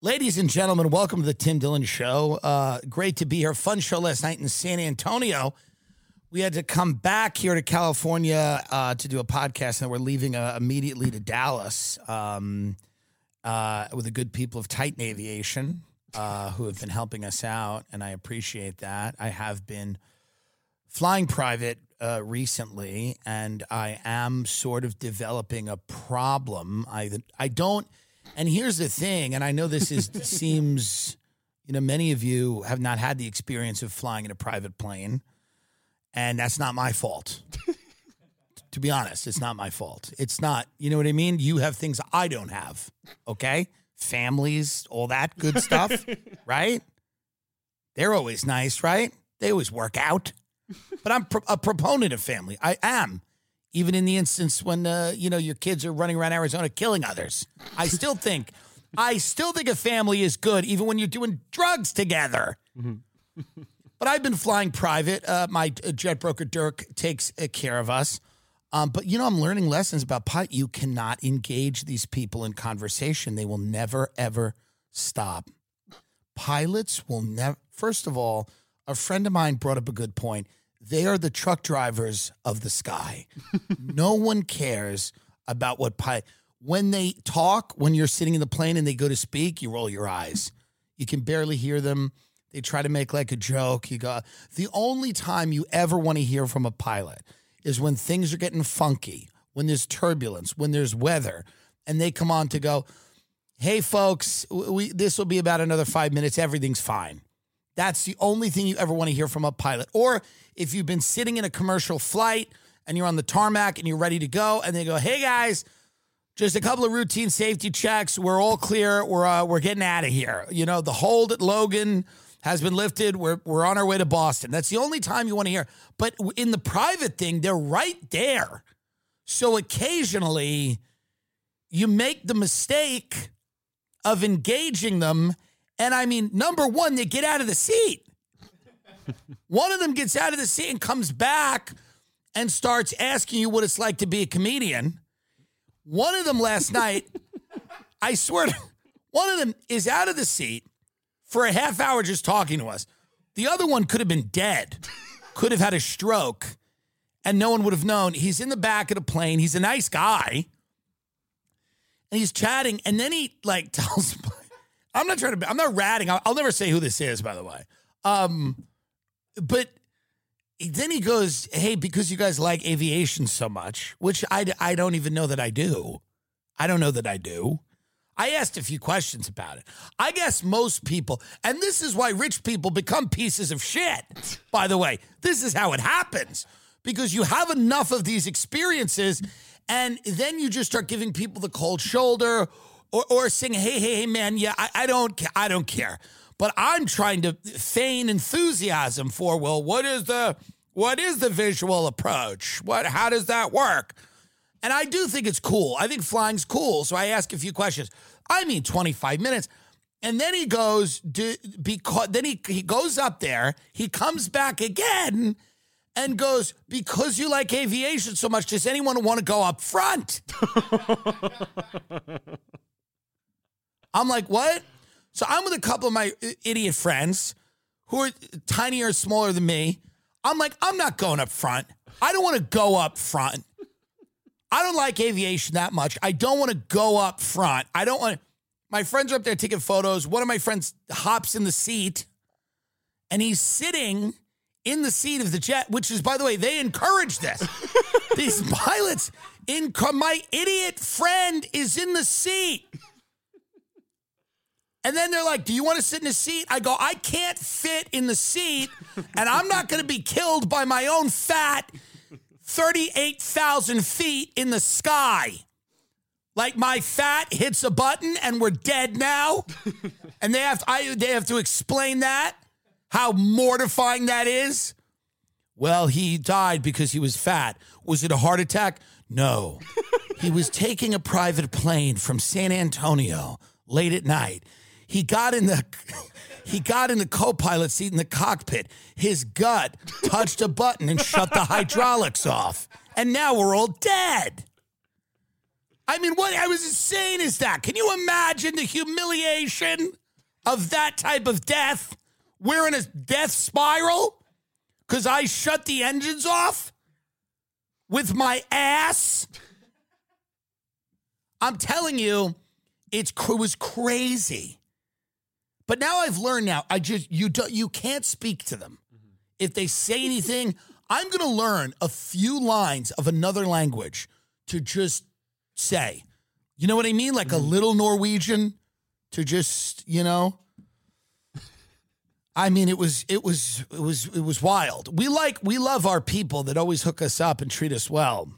Ladies and gentlemen, welcome to the Tim Dillon Show. Uh, great to be here. Fun show last night in San Antonio. We had to come back here to California uh, to do a podcast, and we're leaving uh, immediately to Dallas um, uh, with the good people of Titan Aviation uh, who have been helping us out, and I appreciate that. I have been flying private uh, recently, and I am sort of developing a problem. I I don't. And here's the thing, and I know this is seems, you know, many of you have not had the experience of flying in a private plane, and that's not my fault. to be honest, it's not my fault. It's not. You know what I mean? You have things I don't have. Okay, families, all that good stuff, right? They're always nice, right? They always work out. But I'm pro- a proponent of family. I am. Even in the instance when uh, you know your kids are running around Arizona killing others, I still think, I still think a family is good, even when you're doing drugs together. but I've been flying private. Uh, my uh, jet broker Dirk takes uh, care of us. Um, but you know, I'm learning lessons about pilot. You cannot engage these people in conversation. They will never ever stop. Pilots will never. First of all, a friend of mine brought up a good point. They are the truck drivers of the sky. no one cares about what pilot. When they talk, when you're sitting in the plane and they go to speak, you roll your eyes. You can barely hear them. They try to make like a joke. You go. The only time you ever want to hear from a pilot is when things are getting funky, when there's turbulence, when there's weather, and they come on to go, "Hey, folks, we this will be about another five minutes. Everything's fine." That's the only thing you ever want to hear from a pilot. Or if you've been sitting in a commercial flight and you're on the tarmac and you're ready to go, and they go, "Hey guys, just a couple of routine safety checks. We're all clear. We're uh, we're getting out of here. You know, the hold at Logan has been lifted. We're we're on our way to Boston. That's the only time you want to hear. But in the private thing, they're right there. So occasionally, you make the mistake of engaging them. And I mean, number one, they get out of the seat. one of them gets out of the seat and comes back and starts asking you what it's like to be a comedian. One of them last night, I swear, to, one of them is out of the seat for a half hour just talking to us. The other one could have been dead, could have had a stroke, and no one would have known. He's in the back of the plane. He's a nice guy. And he's chatting, and then he like tells I'm not trying to I'm not ratting. I'll, I'll never say who this is, by the way. Um, but then he goes, Hey, because you guys like aviation so much, which I, I don't even know that I do. I don't know that I do. I asked a few questions about it. I guess most people, and this is why rich people become pieces of shit, by the way. This is how it happens because you have enough of these experiences, and then you just start giving people the cold shoulder or, or saying, hey, hey, hey, man, yeah, I, I don't, ca- I don't care. But I'm trying to feign enthusiasm for, well, what is the, what is the visual approach? What, how does that work? And I do think it's cool. I think flying's cool. So I ask a few questions. I mean, 25 minutes. And then he goes, do, because then he, he goes up there, he comes back again and goes, because you like aviation so much, does anyone want to go up front? I'm like, what? So I'm with a couple of my idiot friends who are tinier, smaller than me. I'm like, I'm not going up front. I don't want to go up front. I don't like aviation that much. I don't want to go up front. I don't want to. My friends are up there taking photos. One of my friends hops in the seat and he's sitting in the seat of the jet, which is, by the way, they encourage this. These pilots, in my idiot friend is in the seat. And then they're like, Do you want to sit in a seat? I go, I can't fit in the seat, and I'm not going to be killed by my own fat 38,000 feet in the sky. Like my fat hits a button and we're dead now. and they have, I, they have to explain that, how mortifying that is. Well, he died because he was fat. Was it a heart attack? No. he was taking a private plane from San Antonio late at night. He got in the he got in the co-pilot seat in the cockpit. His gut touched a button and shut the hydraulics off. And now we're all dead. I mean, what I was insane is that? Can you imagine the humiliation of that type of death? We're in a death spiral because I shut the engines off with my ass. I'm telling you, it's it was crazy. But now I've learned. Now I just you don't you can't speak to them mm-hmm. if they say anything. I'm going to learn a few lines of another language to just say. You know what I mean? Like a mm-hmm. little Norwegian to just, you know. I mean, it was it was it was it was wild. We like we love our people that always hook us up and treat us well.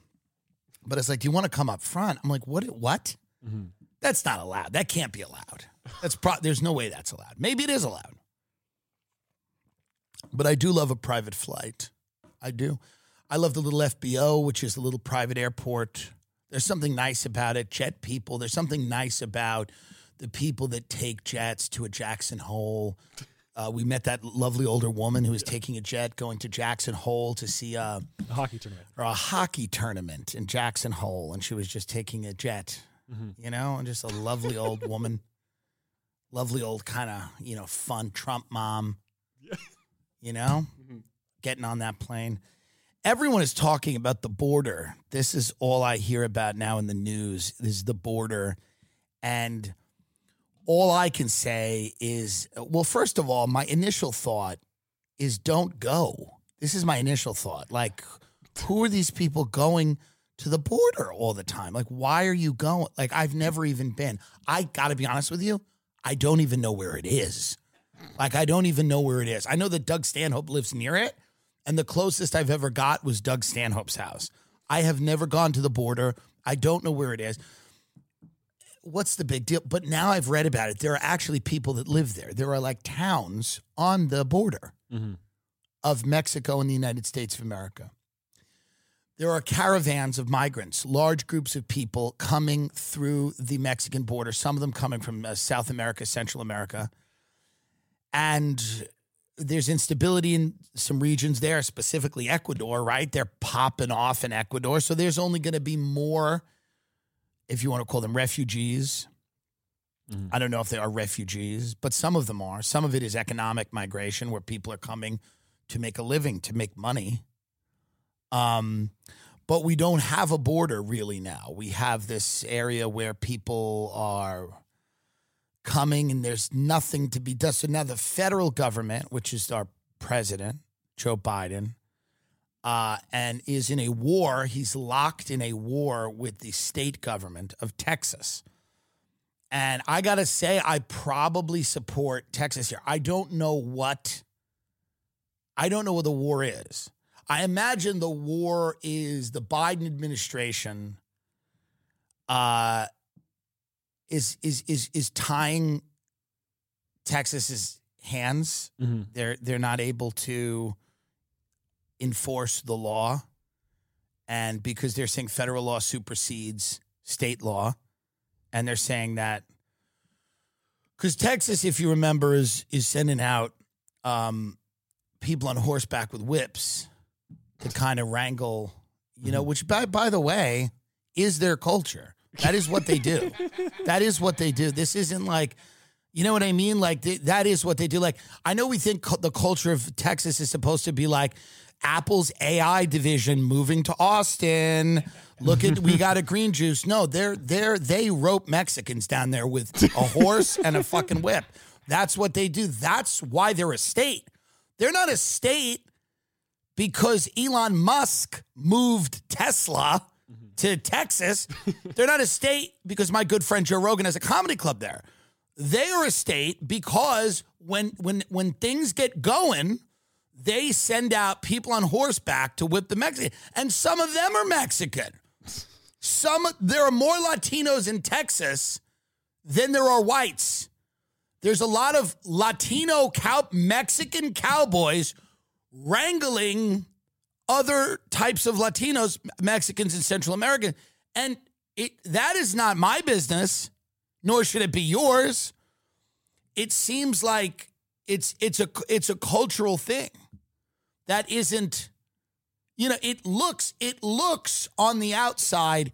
But it's like, do you want to come up front? I'm like, what? What? Mm-hmm. That's not allowed. That can't be allowed. That's pro- there's no way that's allowed. Maybe it is allowed. But I do love a private flight. I do. I love the little FBO, which is a little private airport. There's something nice about it. Jet people. There's something nice about the people that take jets to a Jackson Hole. Uh, we met that lovely older woman who was taking a jet going to Jackson Hole to see uh, A hockey tournament. or a hockey tournament in Jackson Hole, and she was just taking a jet, you know, and just a lovely old woman, lovely old kind of you know fun Trump mom, you know, mm-hmm. getting on that plane. Everyone is talking about the border. This is all I hear about now in the news. This is the border, and all I can say is, well, first of all, my initial thought is don't go. This is my initial thought. Like, who are these people going to the border all the time? Like, why are you going? Like, I've never even been. I got to be honest with you, I don't even know where it is. Like, I don't even know where it is. I know that Doug Stanhope lives near it, and the closest I've ever got was Doug Stanhope's house. I have never gone to the border. I don't know where it is what's the big deal? But now I've read about it. There are actually people that live there. There are like towns on the border mm-hmm. of Mexico and the United States of America. There are caravans of migrants, large groups of people coming through the Mexican border, some of them coming from uh, South America, Central America. And there's instability in some regions there, specifically Ecuador, right? They're popping off in Ecuador. So there's only going to be more if you want to call them refugees. I don't know if they are refugees, but some of them are. Some of it is economic migration where people are coming to make a living, to make money. Um, but we don't have a border really now. We have this area where people are coming and there's nothing to be done. So now the federal government, which is our president, Joe Biden, uh, and is in a war. He's locked in a war with the state government of Texas. And I got to say, I probably support Texas here. I don't know what, I don't know what the war is. I imagine the war is the Biden administration uh, is, is, is, is tying Texas's hands. They're, they're not able to enforce the law. And because they're saying federal law supersedes state law, and they're saying that because Texas, if you remember, is is sending out um, people on horseback with whips to kind of wrangle, you know, mm-hmm. which by by the way is their culture. That is what they do. that is what they do. This isn't like you know what I mean? Like th- that is what they do. Like I know we think cu- the culture of Texas is supposed to be like Apple's AI division moving to Austin. Look at we got a green juice. No, they're they're they rope Mexicans down there with a horse and a fucking whip. That's what they do. That's why they're a state. They're not a state because Elon Musk moved Tesla to Texas. They're not a state because my good friend Joe Rogan has a comedy club there. They are a state because when when when things get going, they send out people on horseback to whip the Mexican, and some of them are Mexican. Some there are more Latinos in Texas than there are whites. There's a lot of Latino cow Mexican cowboys wrangling other types of Latinos, Mexicans and Central American. And it that is not my business, nor should it be yours. It seems like it's it's a it's a cultural thing that isn't you know, it looks it looks on the outside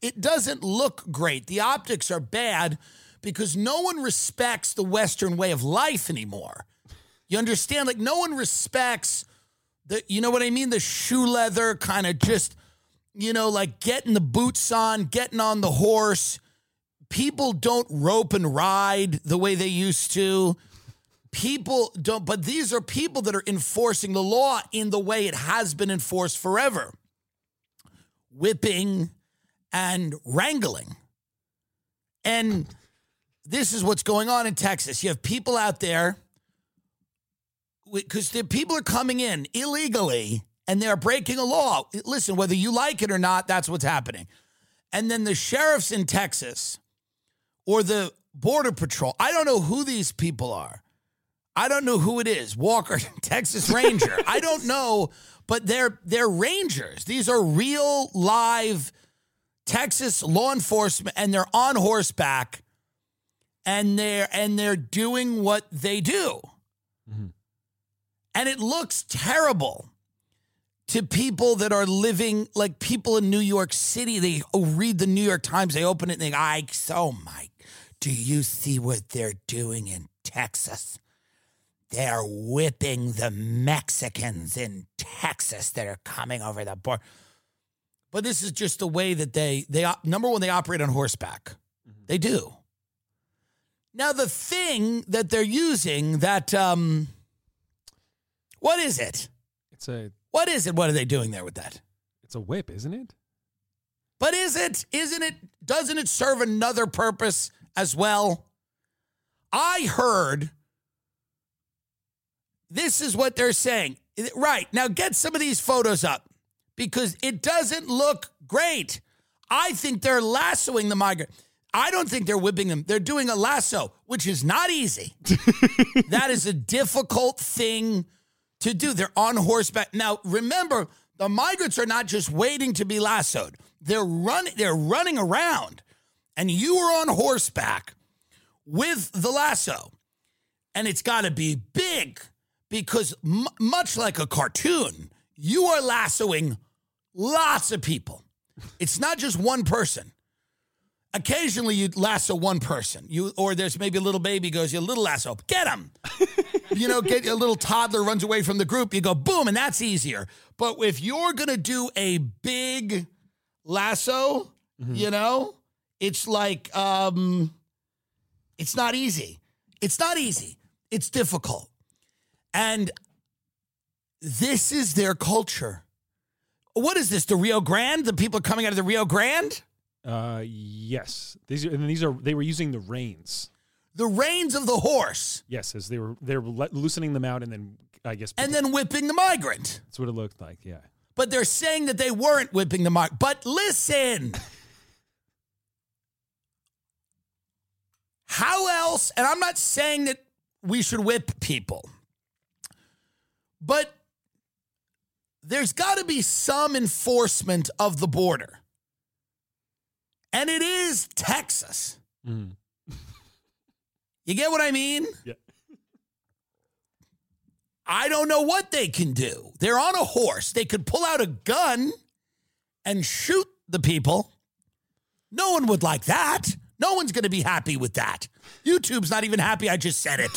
it doesn't look great. The optics are bad because no one respects the Western way of life anymore. You understand? Like, no one respects the, you know what I mean? The shoe leather kind of just, you know, like getting the boots on, getting on the horse. People don't rope and ride the way they used to. People don't, but these are people that are enforcing the law in the way it has been enforced forever whipping and wrangling. And this is what's going on in Texas. You have people out there because the people are coming in illegally and they're breaking a law. Listen, whether you like it or not, that's what's happening. And then the sheriffs in Texas or the border patrol, I don't know who these people are. I don't know who it is. Walker, Texas Ranger. I don't know, but they're they're rangers. These are real live Texas law enforcement and they're on horseback and they're and they're doing what they do. Mm-hmm. And it looks terrible to people that are living like people in New York City. They read the New York Times, they open it and they go, I, oh my, do you see what they're doing in Texas? They're whipping the Mexicans in Texas that are coming over the border. But this is just the way that they they number one they operate on horseback. Mm-hmm. They do. Now the thing that they're using that um what is it? It's a What is it? What are they doing there with that? It's a whip, isn't it? But is it? Isn't it? Doesn't it serve another purpose as well? I heard this is what they're saying. Right. Now get some of these photos up because it doesn't look great. I think they're lassoing the migrant. I don't think they're whipping them. They're doing a lasso, which is not easy. that is a difficult thing to do. They're on horseback. Now, remember, the migrants are not just waiting to be lassoed. They're running they're running around. And you are on horseback with the lasso. And it's got to be big because m- much like a cartoon, you are lassoing lots of people. It's not just one person. Occasionally, you lasso one person, you or there's maybe a little baby goes, you little lasso, get him. you know, get a little toddler runs away from the group, you go boom, and that's easier. But if you're gonna do a big lasso, mm-hmm. you know, it's like um, it's not easy. It's not easy. It's difficult. And this is their culture. What is this? The Rio Grande? The people coming out of the Rio Grande? Uh, yes. These are, and these are they were using the reins. The reins of the horse. Yes, as they were they were loosening them out, and then I guess and then whipping the migrant. That's what it looked like. Yeah. But they're saying that they weren't whipping the migrant. But listen. How else? And I'm not saying that we should whip people. But there's got to be some enforcement of the border. And it is Texas. Mm. you get what I mean? Yeah. I don't know what they can do. They're on a horse. They could pull out a gun and shoot the people. No one would like that. No one's going to be happy with that. YouTube's not even happy I just said it.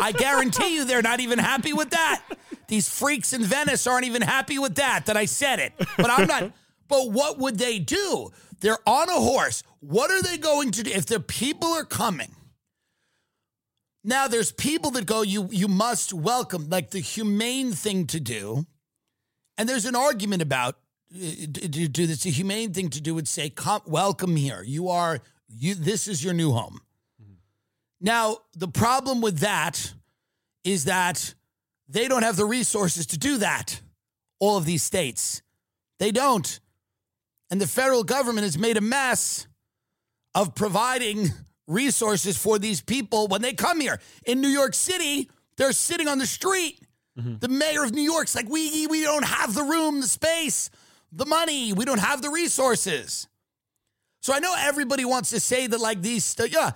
I guarantee you they're not even happy with that. These freaks in Venice aren't even happy with that, that I said it. But I'm not. but what would they do? They're on a horse. What are they going to do? If the people are coming, now there's people that go, you you must welcome, like the humane thing to do. And there's an argument about uh, to do this. A humane thing to do would say, come, welcome here. You are you. This is your new home. Now, the problem with that is that they don't have the resources to do that, all of these states. They don't. And the federal government has made a mess of providing resources for these people when they come here. In New York City, they're sitting on the street. Mm-hmm. The mayor of New York's like, we, we don't have the room, the space, the money. We don't have the resources. So I know everybody wants to say that, like, these, yeah,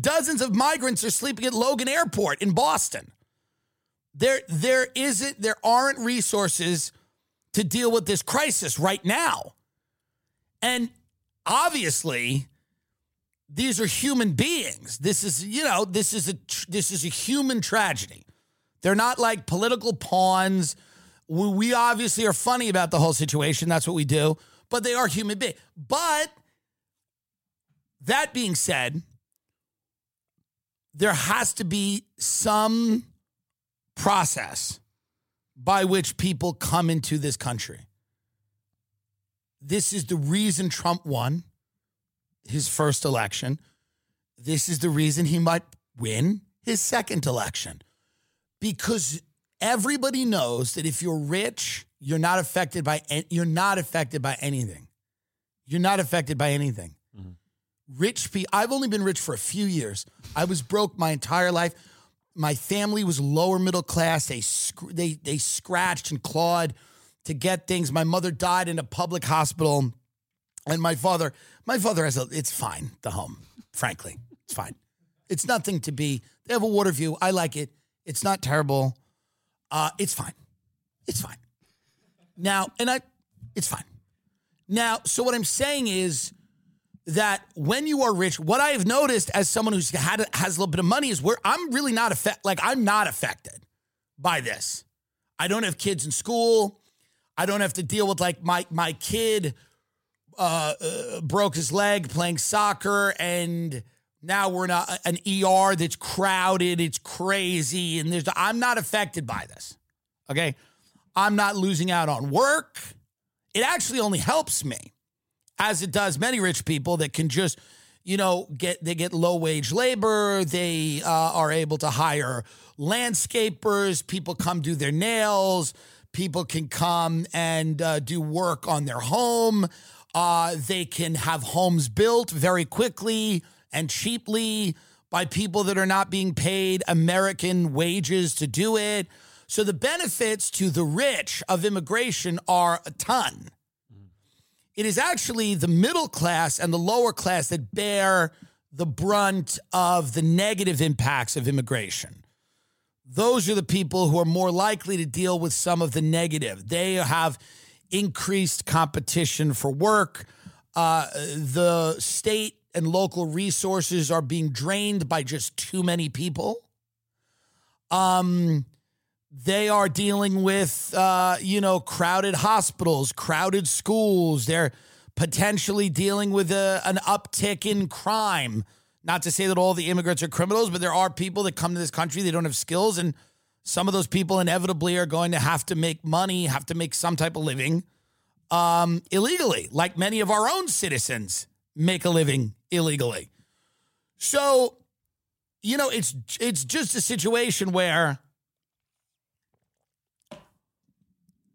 dozens of migrants are sleeping at Logan Airport in Boston. There, there isn't, there aren't resources to deal with this crisis right now. And obviously these are human beings. This is, you know, this is a this is a human tragedy. They're not like political pawns. We, we obviously are funny about the whole situation. That's what we do. But they are human beings. But that being said, there has to be some process by which people come into this country. This is the reason Trump won his first election. This is the reason he might win his second election. Because everybody knows that if you're rich, you're not affected by you're not affected by anything. You're not affected by anything. Mm-hmm. Rich people. I've only been rich for a few years. I was broke my entire life. My family was lower middle class. They they they scratched and clawed to get things. My mother died in a public hospital, and my father my father has a. It's fine. The home, frankly, it's fine. It's nothing to be. They have a water view. I like it. It's not terrible. Uh, it's fine. It's fine. Now, and I, it's fine. Now, so what I'm saying is that when you are rich, what I have noticed as someone who's had has a little bit of money is where I'm really not affected. Like I'm not affected by this. I don't have kids in school. I don't have to deal with like my my kid uh, uh, broke his leg playing soccer and now we're a, an ER that's crowded, it's crazy, and there's I'm not affected by this. Okay? I'm not losing out on work. It actually only helps me, as it does many rich people that can just, you know, get they get low wage labor. They uh, are able to hire landscapers. People come do their nails. People can come and uh, do work on their home. Uh, they can have homes built very quickly and cheaply by people that are not being paid American wages to do it. So the benefits to the rich of immigration are a ton. It is actually the middle class and the lower class that bear the brunt of the negative impacts of immigration. Those are the people who are more likely to deal with some of the negative. They have increased competition for work. Uh, the state and local resources are being drained by just too many people. Um, they are dealing with, uh, you know, crowded hospitals, crowded schools. They're potentially dealing with a, an uptick in crime. Not to say that all the immigrants are criminals, but there are people that come to this country, they don't have skills. And some of those people inevitably are going to have to make money, have to make some type of living um, illegally, like many of our own citizens make a living illegally. So, you know, it's it's just a situation where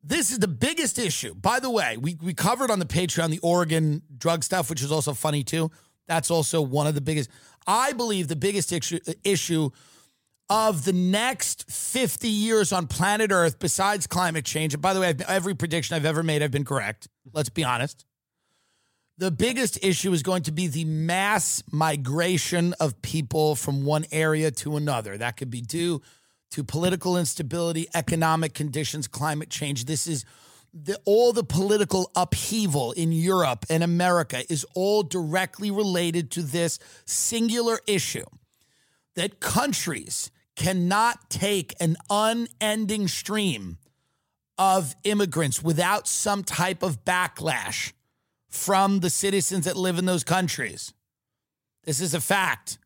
this is the biggest issue. By the way, we we covered on the Patreon the Oregon drug stuff, which is also funny too. That's also one of the biggest. I believe the biggest issue issue of the next 50 years on planet Earth, besides climate change. And by the way, every prediction I've ever made, I've been correct. Let's be honest. The biggest issue is going to be the mass migration of people from one area to another. That could be due to political instability, economic conditions, climate change. This is the, all the political upheaval in Europe and America is all directly related to this singular issue that countries cannot take an unending stream of immigrants without some type of backlash from the citizens that live in those countries. This is a fact.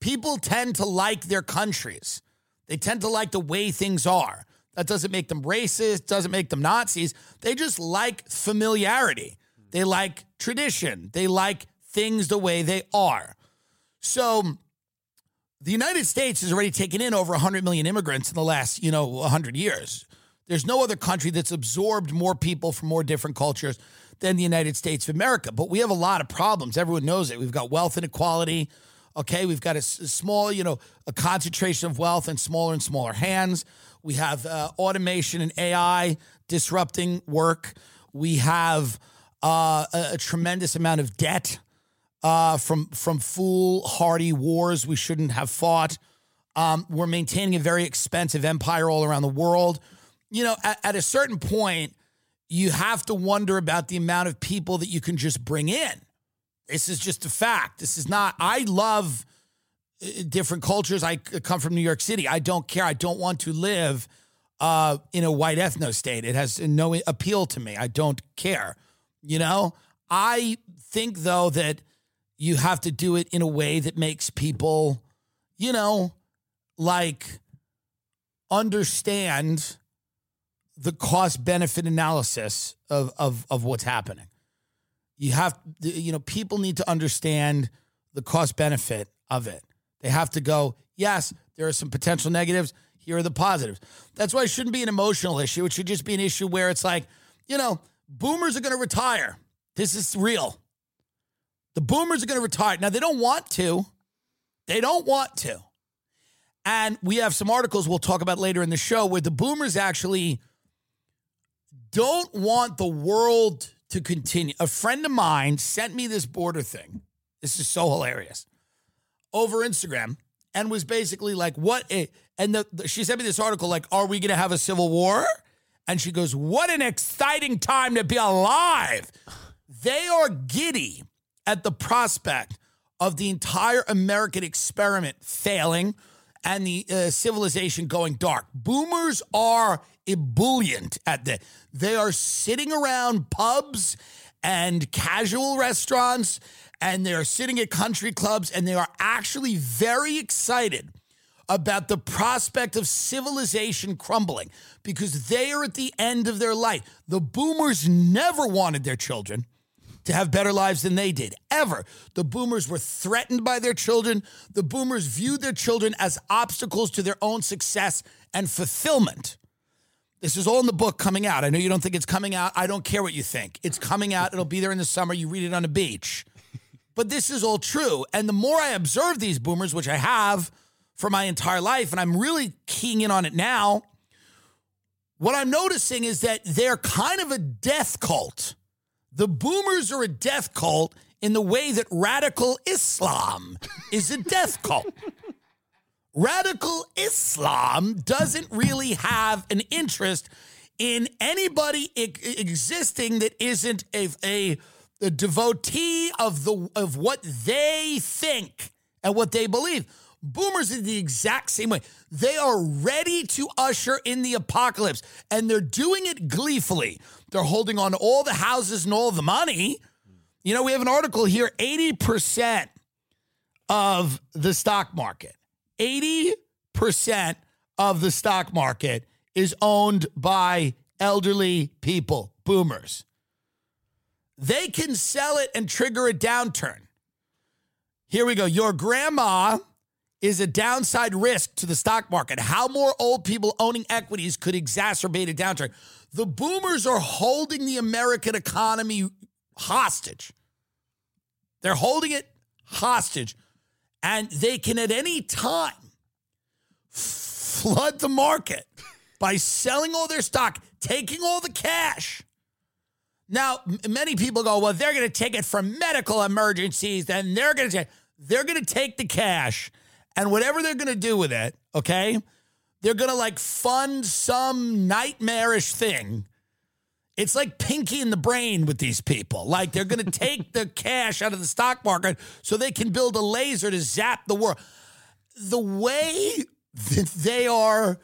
People tend to like their countries. They tend to like the way things are. That doesn't make them racist, doesn't make them Nazis. They just like familiarity. They like tradition. They like things the way they are. So the United States has already taken in over 100 million immigrants in the last, you know, 100 years. There's no other country that's absorbed more people from more different cultures than the United States of America. But we have a lot of problems. Everyone knows it. We've got wealth inequality. Okay, we've got a, small, you know, a concentration of wealth in smaller and smaller hands. We have uh, automation and AI disrupting work. We have uh, a, a, tremendous amount of debt uh, from from foolhardy wars we shouldn't have fought. Um, we're maintaining a very expensive empire all around the world. You know, at, at a certain point, you have to wonder about the amount of people that you can just bring in. This is just a fact. This is not, I love different cultures. I come from New York City. I don't care. I don't want to live uh, in a white ethno state. It has no appeal to me. I don't care. You know, I think though that you have to do it in a way that makes people, you know, like understand the cost benefit analysis of, of, of what's happening. You have, you know, people need to understand the cost benefit of it. They have to go, yes, there are some potential negatives. Here are the positives. That's why it shouldn't be an emotional issue. It should just be an issue where it's like, you know, boomers are going to retire. This is real. The boomers are going to retire. Now, they don't want to. They don't want to. And we have some articles we'll talk about later in the show where the boomers actually don't want the world to continue. A friend of mine sent me this border thing. This is so hilarious over Instagram and was basically like, "What?" A, and the, the, she sent me this article like, "Are we going to have a civil war?" And she goes, "What an exciting time to be alive!" They are giddy at the prospect of the entire American experiment failing and the uh, civilization going dark. Boomers are ebullient at that. They are sitting around pubs and casual restaurants and they're sitting at country clubs and they are actually very excited about the prospect of civilization crumbling because they are at the end of their life. The boomers never wanted their children to have better lives than they did, ever. The boomers were threatened by their children. The boomers viewed their children as obstacles to their own success and fulfillment. This is all in the book coming out. I know you don't think it's coming out. I don't care what you think. It's coming out. It'll be there in the summer. You read it on the beach. But this is all true. And the more I observe these boomers, which I have for my entire life, and I'm really keying in on it now, what I'm noticing is that they're kind of a death cult. The boomers are a death cult in the way that radical Islam is a death cult. radical Islam doesn't really have an interest in anybody existing that isn't a, a, a devotee of the of what they think and what they believe. Boomers are the exact same way. They are ready to usher in the apocalypse, and they're doing it gleefully. They're holding on all the houses and all the money. You know, we have an article here 80% of the stock market, 80% of the stock market is owned by elderly people, boomers. They can sell it and trigger a downturn. Here we go. Your grandma is a downside risk to the stock market. How more old people owning equities could exacerbate a downturn? The boomers are holding the American economy hostage. They're holding it hostage, and they can at any time flood the market by selling all their stock, taking all the cash. Now, many people go, well, they're going to take it for medical emergencies, then they're going to take they're going to take the cash and whatever they're going to do with it, okay? They're going to like fund some nightmarish thing. It's like pinky in the brain with these people. Like they're going to take the cash out of the stock market so they can build a laser to zap the world. The way that they are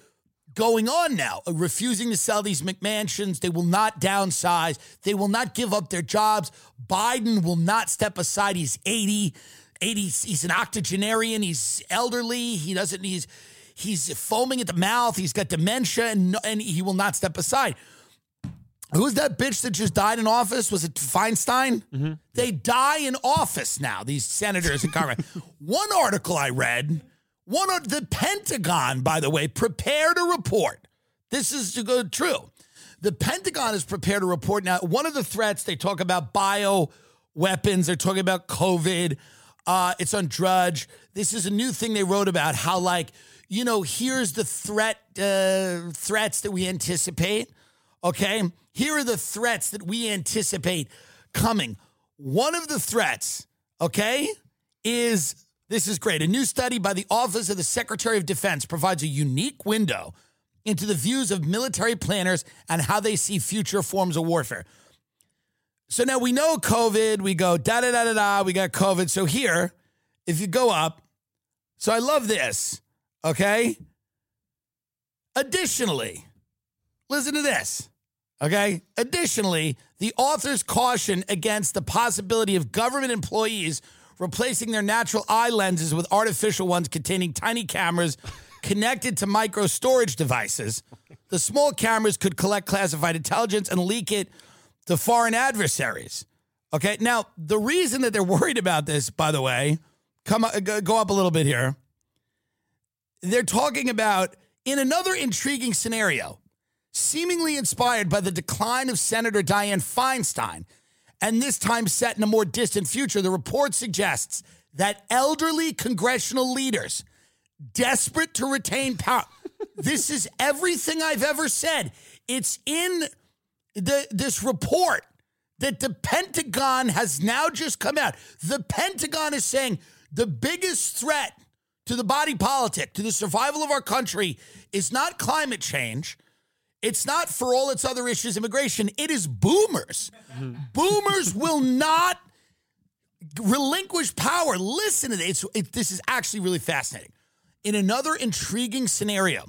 going on now, uh, refusing to sell these McMansions. They will not downsize. They will not give up their jobs. Biden will not step aside. He's 80. 80 he's an octogenarian. He's elderly. He doesn't, he's, he's foaming at the mouth. He's got dementia and, and he will not step aside. Who's that bitch that just died in office? Was it Feinstein? They die in office now, these senators and Congress. One article I read, one of the Pentagon, by the way, prepared a report. This is to go true. The Pentagon has prepared a report. Now, one of the threats, they talk about bio weapons, they're talking about COVID. Uh, it's on Drudge. This is a new thing they wrote about how, like, you know, here's the threat uh, threats that we anticipate. Okay, here are the threats that we anticipate coming. One of the threats, okay, is this is great. A new study by the Office of the Secretary of Defense provides a unique window into the views of military planners and how they see future forms of warfare. So now we know COVID, we go da da da da da, we got COVID. So here, if you go up, so I love this, okay? Additionally, listen to this, okay? Additionally, the authors caution against the possibility of government employees replacing their natural eye lenses with artificial ones containing tiny cameras connected to micro storage devices. The small cameras could collect classified intelligence and leak it to foreign adversaries. Okay, now the reason that they're worried about this, by the way, come uh, go up a little bit here. They're talking about in another intriguing scenario, seemingly inspired by the decline of Senator Dianne Feinstein, and this time set in a more distant future, the report suggests that elderly congressional leaders, desperate to retain power, this is everything I've ever said. It's in the, this report that the Pentagon has now just come out. The Pentagon is saying the biggest threat to the body politic, to the survival of our country, is not climate change. It's not for all its other issues, immigration. It is boomers. Mm-hmm. Boomers will not relinquish power. Listen to this. It, this is actually really fascinating. In another intriguing scenario,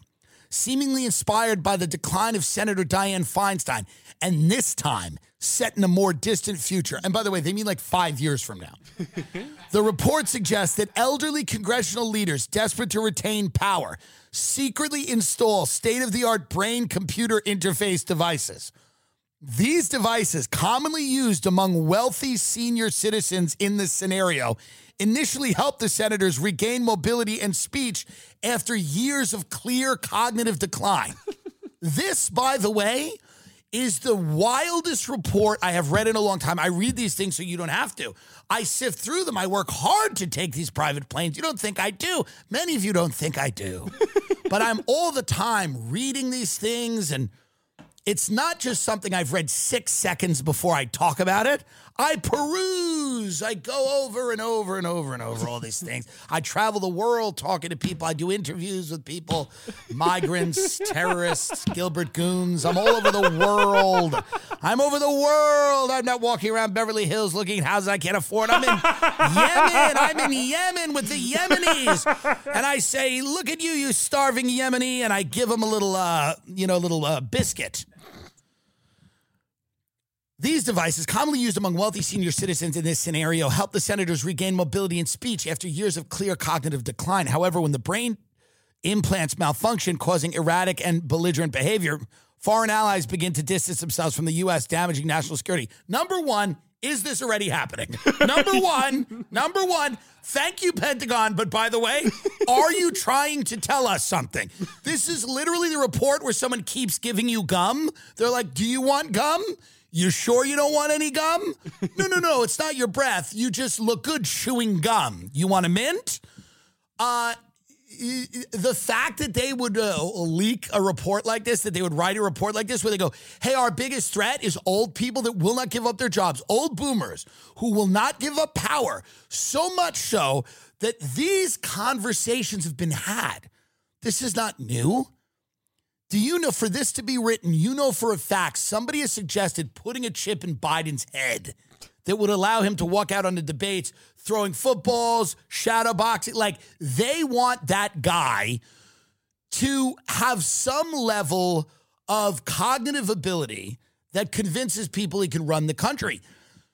seemingly inspired by the decline of Senator Dianne Feinstein, and this time set in a more distant future. And by the way, they mean like five years from now. the report suggests that elderly congressional leaders desperate to retain power secretly install state of the art brain computer interface devices. These devices, commonly used among wealthy senior citizens in this scenario, initially helped the senators regain mobility and speech after years of clear cognitive decline. this, by the way, is the wildest report I have read in a long time. I read these things so you don't have to. I sift through them. I work hard to take these private planes. You don't think I do. Many of you don't think I do. but I'm all the time reading these things and it's not just something I've read six seconds before I talk about it. I peruse. I go over and over and over and over all these things. I travel the world talking to people. I do interviews with people, migrants, terrorists, Gilbert Goons. I'm all over the world. I'm over the world. I'm not walking around Beverly Hills looking at houses I can't afford. I'm in Yemen. I'm in Yemen with the Yemenis. And I say, look at you, you starving Yemeni. And I give them a little, uh, you know, little uh, biscuit. These devices, commonly used among wealthy senior citizens in this scenario, help the senators regain mobility and speech after years of clear cognitive decline. However, when the brain implants malfunction, causing erratic and belligerent behavior, foreign allies begin to distance themselves from the U.S., damaging national security. Number one, is this already happening? number one, number one, thank you, Pentagon. But by the way, are you trying to tell us something? This is literally the report where someone keeps giving you gum. They're like, Do you want gum? You sure you don't want any gum? No, no, no. It's not your breath. You just look good chewing gum. You want a mint? Uh, the fact that they would uh, leak a report like this, that they would write a report like this, where they go, hey, our biggest threat is old people that will not give up their jobs, old boomers who will not give up power. So much so that these conversations have been had. This is not new. Do you know for this to be written, you know for a fact somebody has suggested putting a chip in Biden's head that would allow him to walk out on the debates throwing footballs, shadow boxing. Like they want that guy to have some level of cognitive ability that convinces people he can run the country.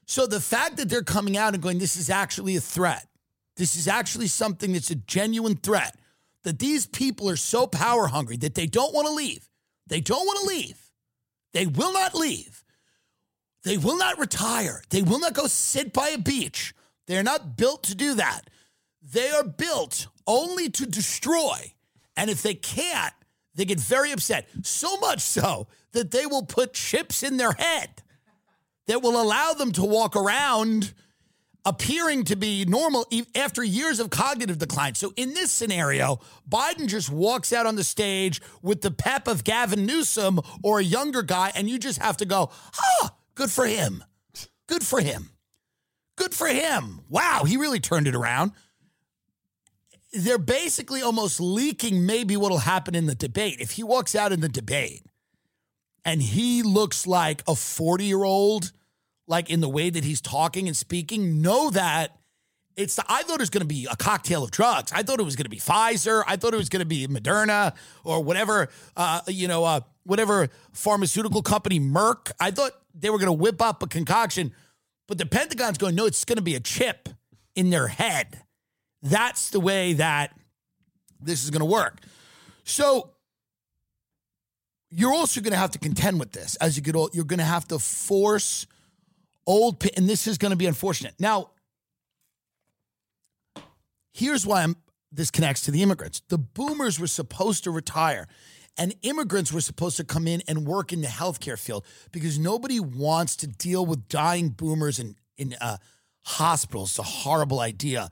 So the fact that they're coming out and going, this is actually a threat, this is actually something that's a genuine threat that these people are so power hungry that they don't want to leave. They don't want to leave. They will not leave. They will not retire. They will not go sit by a beach. They're not built to do that. They are built only to destroy. And if they can't, they get very upset. So much so that they will put chips in their head that will allow them to walk around appearing to be normal after years of cognitive decline. So in this scenario, Biden just walks out on the stage with the pep of Gavin Newsom or a younger guy, and you just have to go, ah, good for him. Good for him. Good for him. Wow, he really turned it around. They're basically almost leaking maybe what'll happen in the debate. If he walks out in the debate and he looks like a 40 year old like in the way that he's talking and speaking, know that it's the, I thought it was going to be a cocktail of drugs. I thought it was going to be Pfizer. I thought it was going to be Moderna or whatever, uh, you know, uh, whatever pharmaceutical company, Merck. I thought they were going to whip up a concoction, but the Pentagon's going, no, it's going to be a chip in their head. That's the way that this is going to work. So you're also going to have to contend with this as you get old. You're going to have to force old, and this is going to be unfortunate. Now, here's why I'm. This connects to the immigrants. The boomers were supposed to retire, and immigrants were supposed to come in and work in the healthcare field because nobody wants to deal with dying boomers in in uh, hospitals. It's a horrible idea.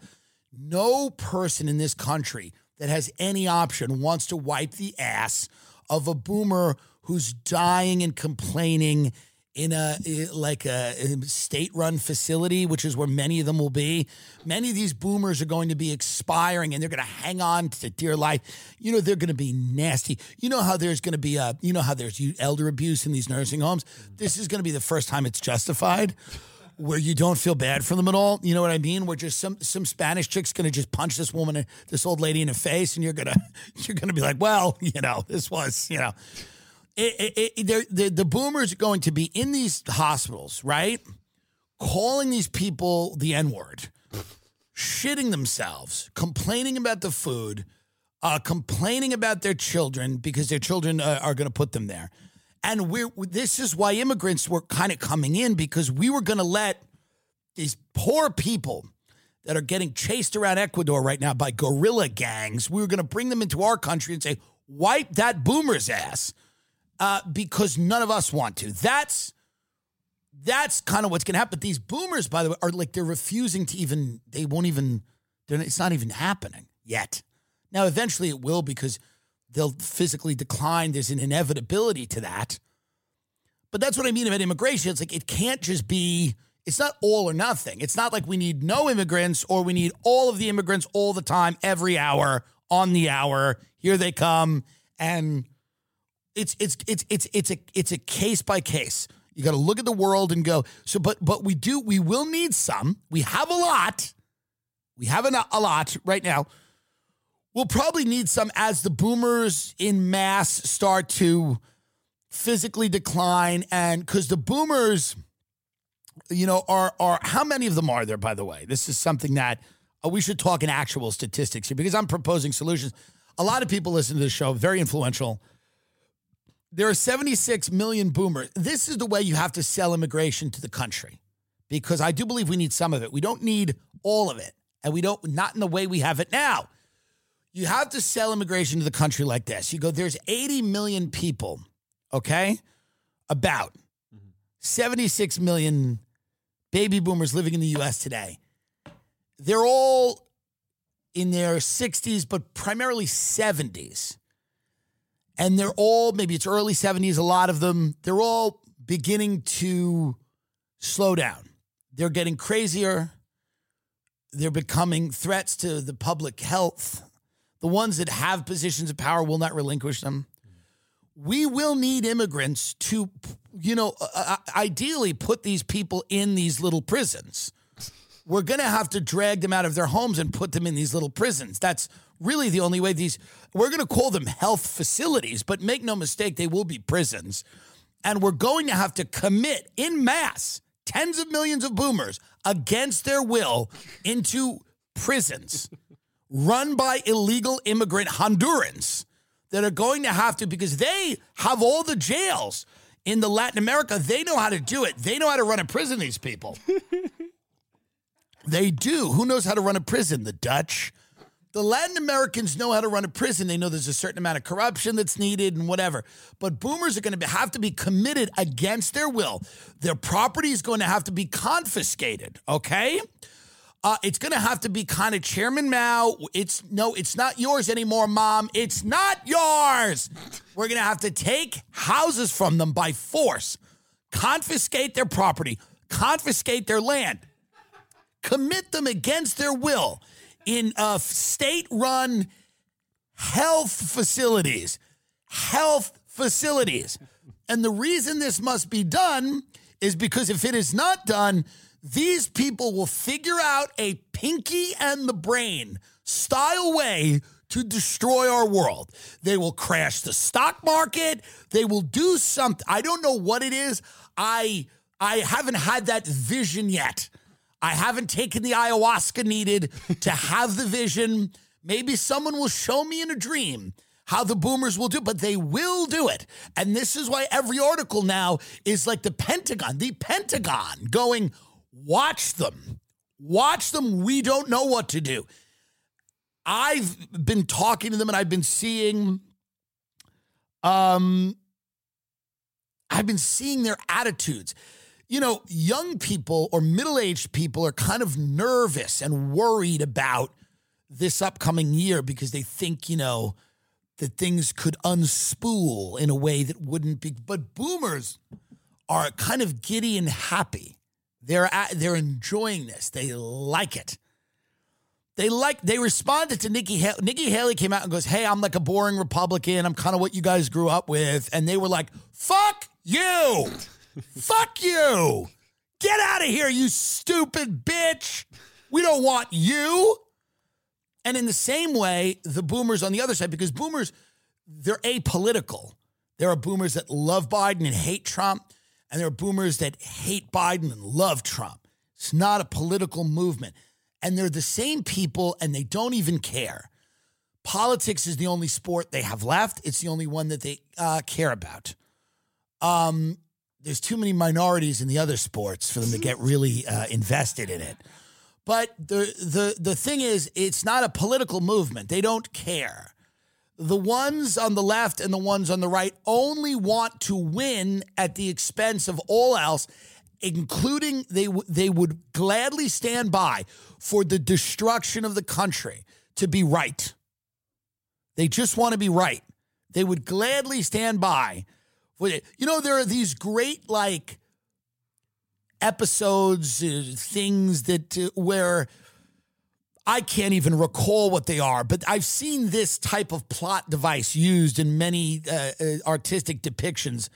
No person in this country that has any option wants to wipe the ass of a boomer who's dying and complaining in a like a state-run facility, which is where many of them will be. Many of these boomers are going to be expiring, and they're going to hang on to dear life. You know, they're going to be nasty. You know how there's going to be a, you know how there's elder abuse in these nursing homes. This is going to be the first time it's justified where you don't feel bad for them at all. You know what I mean? Where just some some Spanish chick's gonna just punch this woman, uh, this old lady in the face, and you're gonna you're gonna be like, well, you know, this was, you know, it, it, the the boomers are going to be in these hospitals, right? Calling these people the N word, shitting themselves, complaining about the food, uh, complaining about their children because their children uh, are going to put them there and we're this is why immigrants were kind of coming in because we were going to let these poor people that are getting chased around Ecuador right now by guerrilla gangs, we were going to bring them into our country and say, wipe that boomer's ass uh, because none of us want to. That's that's kind of what's going to happen. These boomers, by the way, are like they're refusing to even. They won't even. It's not even happening yet. Now, eventually, it will because they'll physically decline. There's an inevitability to that. But that's what I mean about immigration. It's like it can't just be, it's not all or nothing. It's not like we need no immigrants or we need all of the immigrants all the time, every hour, on the hour. Here they come. And it's it's it's it's it's a it's a case by case. You got to look at the world and go. So, but but we do we will need some. We have a lot. We have a, a lot right now. We'll probably need some as the boomers in mass start to physically decline. And because the boomers, you know, are, are how many of them are there, by the way? This is something that uh, we should talk in actual statistics here because I'm proposing solutions. A lot of people listen to this show, very influential. There are 76 million boomers. This is the way you have to sell immigration to the country because I do believe we need some of it. We don't need all of it. And we don't, not in the way we have it now. You have to sell immigration to the country like this. You go, there's 80 million people, okay? About 76 million baby boomers living in the US today. They're all in their 60s, but primarily 70s. And they're all, maybe it's early 70s, a lot of them, they're all beginning to slow down. They're getting crazier. They're becoming threats to the public health the ones that have positions of power will not relinquish them. We will need immigrants to, you know, uh, uh ideally put these people in these little prisons. We're going to have to drag them out of their homes and put them in these little prisons. That's really the only way these, we're going to call them health facilities, but make no mistake, they will be prisons. And we're going to have to commit in mass tens of millions of boomers against their will into prisons run by illegal immigrant Hondurans that are going to have to, because they have all the jails in the Latin America. They know how to do it. They know how to run a prison, these people. they do. Who knows how to run a prison? The Dutch. The Latin Americans know how to run a prison. They know there's a certain amount of corruption that's needed and whatever. But boomers are going to have to be committed against their will. Their property is going to have to be confiscated, okay? Uh, it's going to have to be kind of Chairman Mao. It's no, it's not yours anymore, Mom. It's not yours. We're going to have to take houses from them by force, confiscate their property, confiscate their land, commit them against their will in uh, state run health facilities. Health facilities. And the reason this must be done is because if it is not done, these people will figure out a pinky and the brain style way to destroy our world. They will crash the stock market. They will do something. I don't know what it is. I I haven't had that vision yet. I haven't taken the ayahuasca needed to have the vision. Maybe someone will show me in a dream how the boomers will do, but they will do it. And this is why every article now is like the Pentagon, the Pentagon going, watch them, watch them. We don't know what to do. I've been talking to them and I've been seeing, um, I've been seeing their attitudes. You know, young people or middle aged people are kind of nervous and worried about this upcoming year because they think, you know, that things could unspool in a way that wouldn't be. But boomers are kind of giddy and happy. They're at, they're enjoying this. They like it. They like they responded to Nikki Haley. Nikki Haley came out and goes, "Hey, I'm like a boring Republican. I'm kind of what you guys grew up with." And they were like, "Fuck you, fuck you, get out of here, you stupid bitch. We don't want you." And in the same way, the boomers on the other side, because boomers, they're apolitical. There are boomers that love Biden and hate Trump, and there are boomers that hate Biden and love Trump. It's not a political movement. And they're the same people, and they don't even care. Politics is the only sport they have left. It's the only one that they uh, care about. Um, there's too many minorities in the other sports for them to get really uh, invested in it. But the the the thing is, it's not a political movement. They don't care. The ones on the left and the ones on the right only want to win at the expense of all else, including they they would gladly stand by for the destruction of the country to be right. They just want to be right. They would gladly stand by. You know, there are these great like episodes, uh, things that uh, where I can't even recall what they are, but I've seen this type of plot device used in many uh, uh, artistic depictions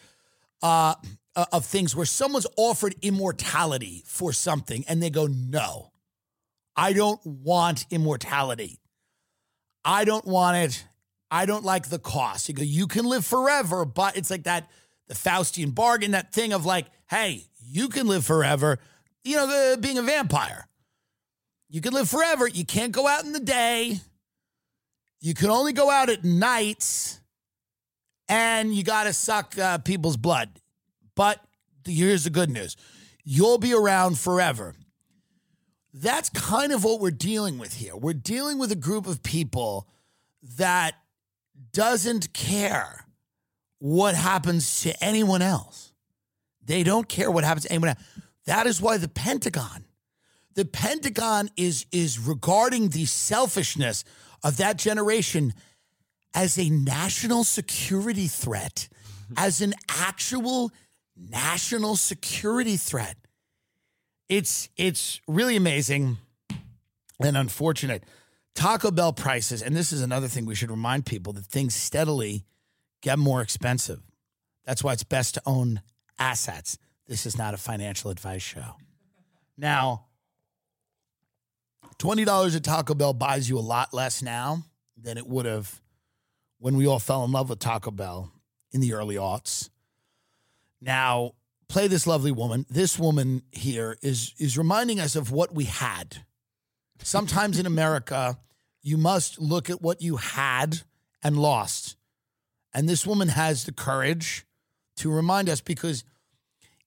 uh, uh, of things where someone's offered immortality for something and they go, no, I don't want immortality. I don't want it. I don't like the cost. You go, you can live forever, but it's like that the Faustian bargain, that thing of like, hey, you can live forever. You know, being a vampire. You can live forever. You can't go out in the day. You can only go out at nights. And you got to suck uh, people's blood. But here's the good news you'll be around forever. That's kind of what we're dealing with here. We're dealing with a group of people that doesn't care what happens to anyone else. They don't care what happens to anyone else. That is why the Pentagon, the Pentagon is is regarding the selfishness of that generation as a national security threat, mm-hmm. as an actual national security threat. It's it's really amazing and unfortunate. Taco Bell prices, and this is another thing we should remind people that things steadily get more expensive. That's why it's best to own assets. This is not a financial advice show. Now, $20 at Taco Bell buys you a lot less now than it would have when we all fell in love with Taco Bell in the early aughts. Now, play this lovely woman. This woman here is is reminding us of what we had. Sometimes in America, you must look at what you had and lost. And this woman has the courage to remind us because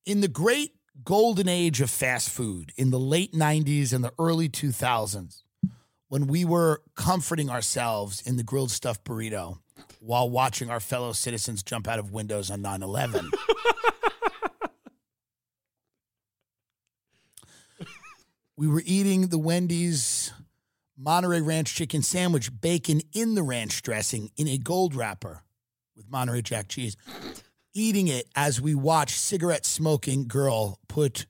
in the great golden age of fast food in the late 90s and the early 2000s, when we were comforting ourselves in the grilled stuffed burrito while watching our fellow citizens jump out of windows on 9 11. we were eating the Wendy's Monterey Ranch chicken sandwich, bacon in the ranch dressing in a gold wrapper with Monterey Jack cheese, eating it as we watch cigarette smoking girl put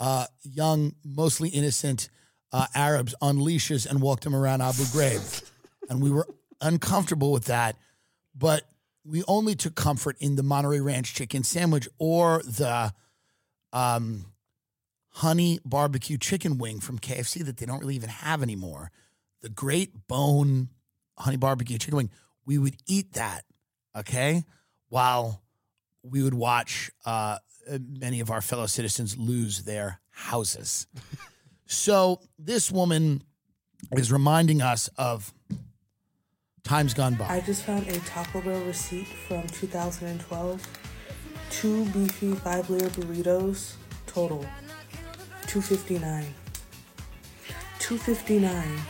uh, young, mostly innocent uh, Arabs on leashes and walk them around Abu Ghraib. and we were uncomfortable with that, but we only took comfort in the Monterey Ranch chicken sandwich or the um, honey barbecue chicken wing from KFC that they don't really even have anymore. The great bone honey barbecue chicken wing. We would eat that, okay, while we would watch uh, many of our fellow citizens lose their houses. so this woman is reminding us of times gone by. I just found a Taco Bell receipt from 2012. Two beefy five layer burritos, total 259. 259.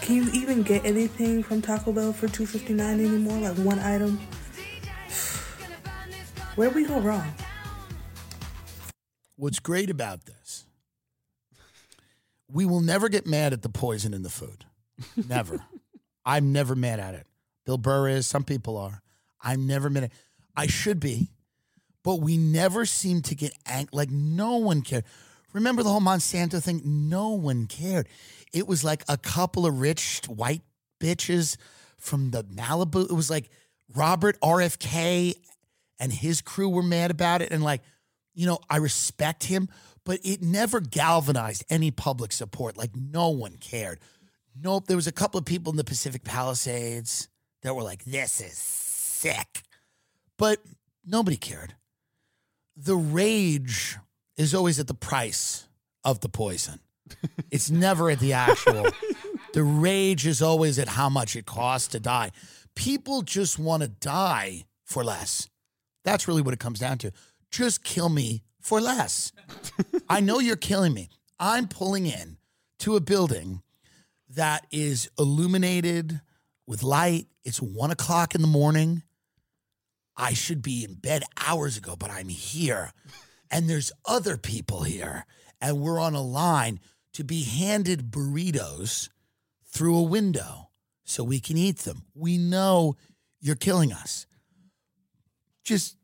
Can you even get anything from Taco Bell for 259 anymore? Like one item? Where we go wrong? What's great about this, we will never get mad at the poison in the food. Never. I'm never mad at it. Bill Burr is, some people are. I'm never mad at it. I should be, but we never seem to get ang- like no one cared. Remember the whole Monsanto thing? No one cared. It was like a couple of rich white bitches from the Malibu. It was like Robert RFK and his crew were mad about it. And like, you know, I respect him, but it never galvanized any public support. Like, no one cared. Nope. There was a couple of people in the Pacific Palisades that were like, this is sick. But nobody cared. The rage is always at the price of the poison. It's never at the actual. the rage is always at how much it costs to die. People just want to die for less. That's really what it comes down to. Just kill me for less. I know you're killing me. I'm pulling in to a building that is illuminated with light. It's one o'clock in the morning. I should be in bed hours ago, but I'm here. And there's other people here. And we're on a line to be handed burritos through a window so we can eat them. We know you're killing us. Just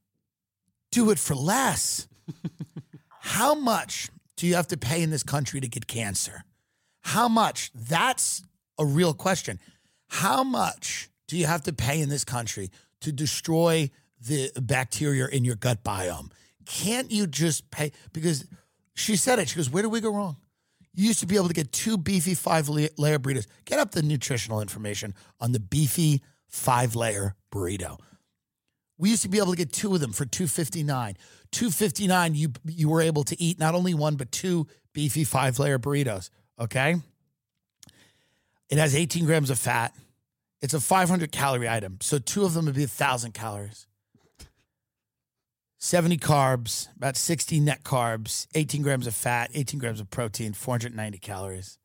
do it for less. How much do you have to pay in this country to get cancer? How much? That's a real question. How much do you have to pay in this country to destroy the bacteria in your gut biome? Can't you just pay? Because she said it. She goes, Where do we go wrong? You used to be able to get two beefy five layer burritos. Get up the nutritional information on the beefy five layer burrito. We used to be able to get two of them for 259. 259 you you were able to eat not only one but two beefy five layer burritos, okay? It has 18 grams of fat. It's a 500 calorie item. So two of them would be a 1000 calories. 70 carbs, about 60 net carbs, 18 grams of fat, 18 grams of protein, 490 calories.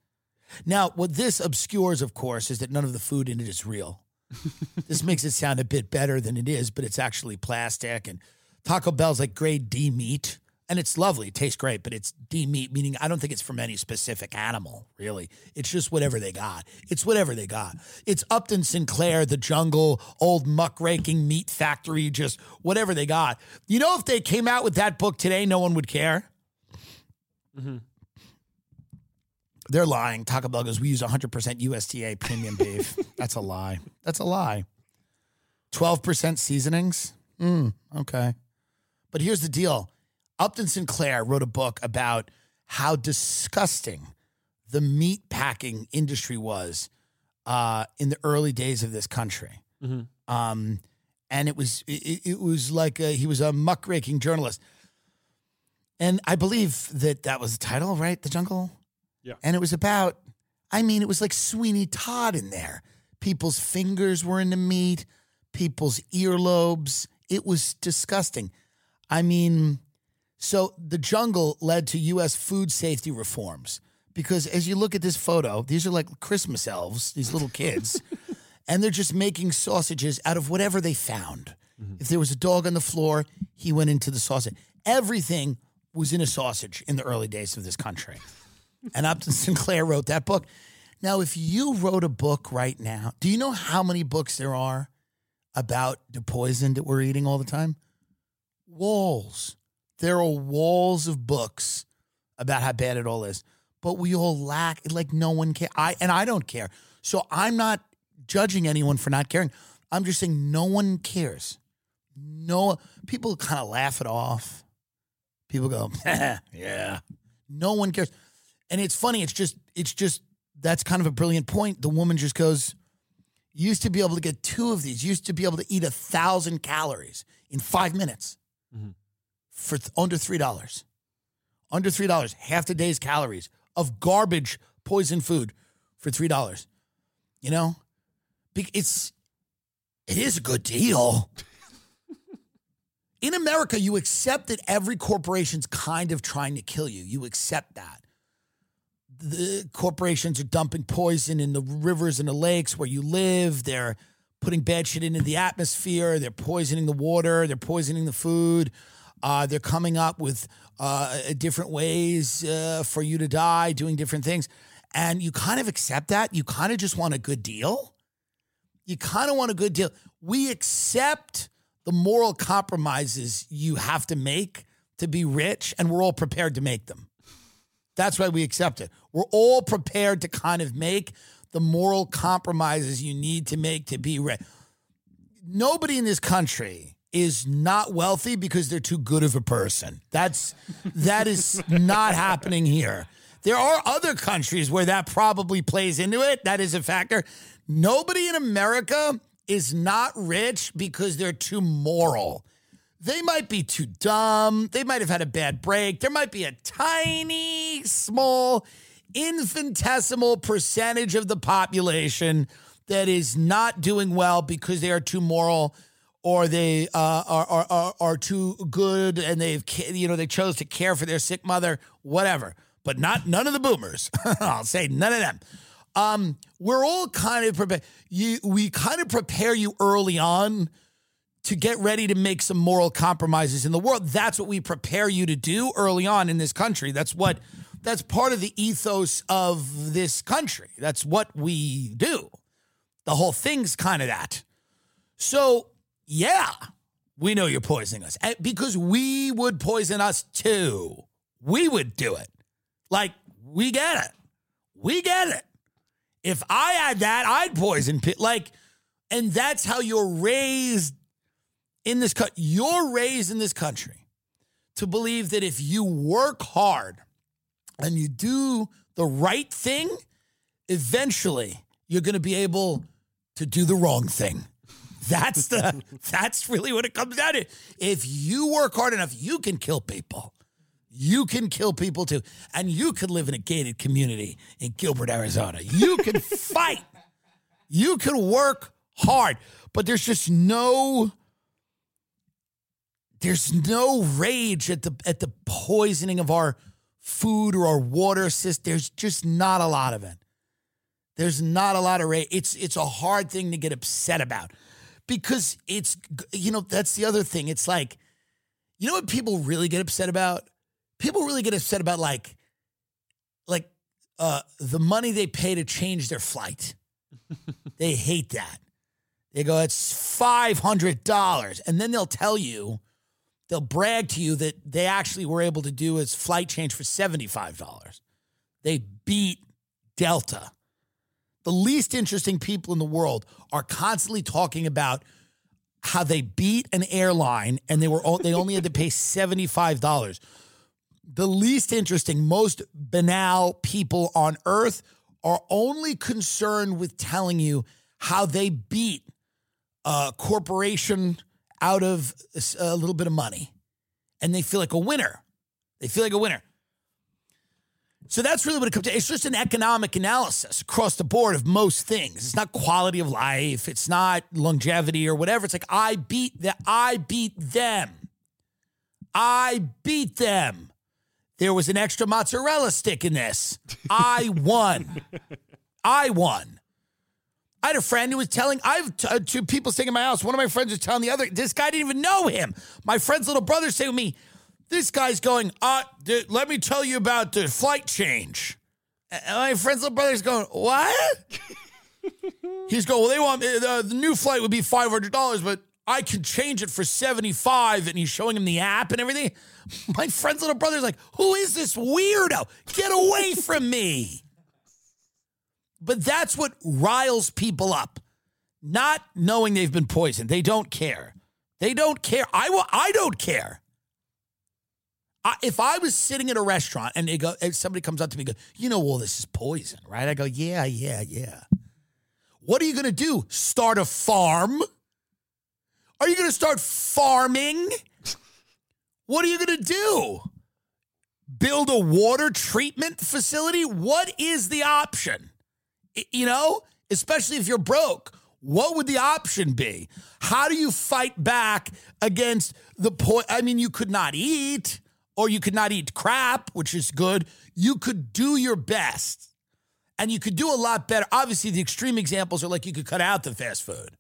Now, what this obscures, of course, is that none of the food in it is real. this makes it sound a bit better than it is, but it's actually plastic. And Taco Bell's like grade D meat, and it's lovely. It tastes great, but it's D meat, meaning I don't think it's from any specific animal, really. It's just whatever they got. It's whatever they got. It's Upton Sinclair, the jungle, old muckraking meat factory, just whatever they got. You know, if they came out with that book today, no one would care. They're lying. Taco Bell goes, we use 100% USDA premium beef. That's a lie. That's a lie. 12% seasonings? Mm, okay. But here's the deal Upton Sinclair wrote a book about how disgusting the meat packing industry was uh, in the early days of this country. Um, and it was it, it was like a, he was a muckraking journalist. And I believe that that was the title, right? The Jungle. Yeah. And it was about, I mean, it was like Sweeney Todd in there. People's fingers were in the meat, people's earlobes. It was disgusting. I mean, so the jungle led to U.S. food safety reforms because as you look at this photo, these are like Christmas elves, these little kids, and they're just making sausages out of whatever they found. Mm-hmm. If there was a dog on the floor, he went into the sausage. Everything was in a sausage in the early days of this country. And Upton Sinclair wrote that book. Now, if you wrote a book right now, do you know how many books there are about the poison that we're eating all the time? Walls. There are walls of books about how bad it all is. But we all lack like no one care. I and I don't care. So I'm not judging anyone for not caring. I'm just saying no one cares. No people kind of laugh it off. People go, yeah. No one cares. And it's funny, it's just, it's just, that's kind of a brilliant point. The woman just goes, used to be able to get two of these, used to be able to eat a thousand calories in five minutes mm-hmm. For th- under $3. Under $3, half the day's calories of garbage poison food for $3. You know? It's, it is a good deal. In America, you accept that every corporation's kind of trying to kill you. You accept that. The corporations are dumping poison in the rivers and the lakes where you live. They're putting bad shit into the atmosphere. They're poisoning the water. They're poisoning the food. Uh, they're coming up with uh, different ways uh, for you to die, doing different things. And you kind of accept that. You kind of just want a good deal you kind of want a good deal. We accept the moral compromises you have to make to be rich, and we're all prepared to make them. That's why we accept it. We're all prepared to kind of make the moral compromises you need to make to be rich. Nobody in this country is not wealthy because they're too good of a person. That's that is not happening here. There are other countries where that probably plays into it. That is a factor. Nobody in America is not rich because they're too moral. They might be too dumb. They might have had a bad break. There might be a tiny, small, infinitesimal percentage of the population that is not doing well because they are too moral or they uh, are, are, are, are too good and they've, you know, they chose to care for their sick mother, whatever. But not none of the boomers. I'll say none of them. Um, we're all kind of prepared. You, we kind of prepare you early on to get ready to make some moral compromises in the world. That's what we prepare you to do early on in this country. That's what that's part of the ethos of this country. That's what we do. The whole thing's kind of that. So, yeah, we know you're poisoning us because we would poison us too. We would do it. Like, we get it. We get it. If I had that, I'd poison. Like, and that's how you're raised in this country. You're raised in this country to believe that if you work hard and you do the right thing, eventually you're going to be able to do the wrong thing. That's the that's really what it comes down to. If you work hard enough, you can kill people. You can kill people too. And you could live in a gated community in Gilbert, Arizona. You can fight. You can work hard. But there's just no there's no rage at the at the poisoning of our food or our water system. There's just not a lot of it. There's not a lot of rage. It's it's a hard thing to get upset about because it's you know that's the other thing. It's like you know what people really get upset about? People really get upset about like like uh the money they pay to change their flight. they hate that. They go, it's five hundred dollars, and then they'll tell you, they'll brag to you that they actually were able to do a flight change for seventy five dollars. They beat Delta. The least interesting people in the world are constantly talking about how they beat an airline and they were they only had to pay seventy five dollars. The least interesting, most banal people on earth are only concerned with telling you how they beat a corporation out of a little bit of money and they feel like a winner. They feel like a winner. So that's really what it comes to. It's just an economic analysis across the board of most things. It's not quality of life. It's not longevity or whatever. It's like I beat the I beat them. I beat them. There was an extra mozzarella stick in this. I won. I won. I had a friend who was telling, I have t- uh, two people staying in my house. One of my friends was telling the other, this guy didn't even know him. My friend's little brother saying to me, this guy's going, uh, let me tell you about the flight change. And my friend's little brother's going, what? He's going, well, they want the, the new flight would be $500, but I can change it for 75 And he's showing him the app and everything. My friend's little brother's like, who is this weirdo? Get away from me. But that's what riles people up. Not knowing they've been poisoned. They don't care. They don't care. I will, I don't care. I, if I was sitting at a restaurant and they go, somebody comes up to me and goes, you know, all this is poison, right? I go, yeah, yeah, yeah. What are you going to do? Start a farm? Are you going to start farming? What are you going to do? Build a water treatment facility? What is the option? You know, especially if you're broke, what would the option be? How do you fight back against the point? I mean, you could not eat, or you could not eat crap, which is good. You could do your best, and you could do a lot better. Obviously, the extreme examples are like you could cut out the fast food.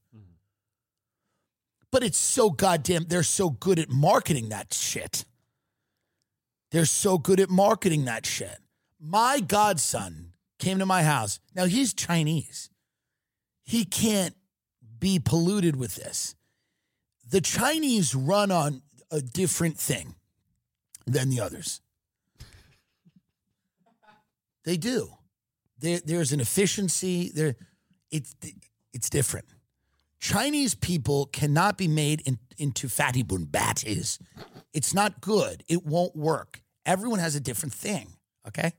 But it's so goddamn, they're so good at marketing that shit. They're so good at marketing that shit. My godson came to my house. Now he's Chinese. He can't be polluted with this. The Chinese run on a different thing than the others. They do. There, there's an efficiency. There, it's it's different. Chinese people cannot be made in, into fatty bun batties. It's not good. It won't work. Everyone has a different thing. Okay.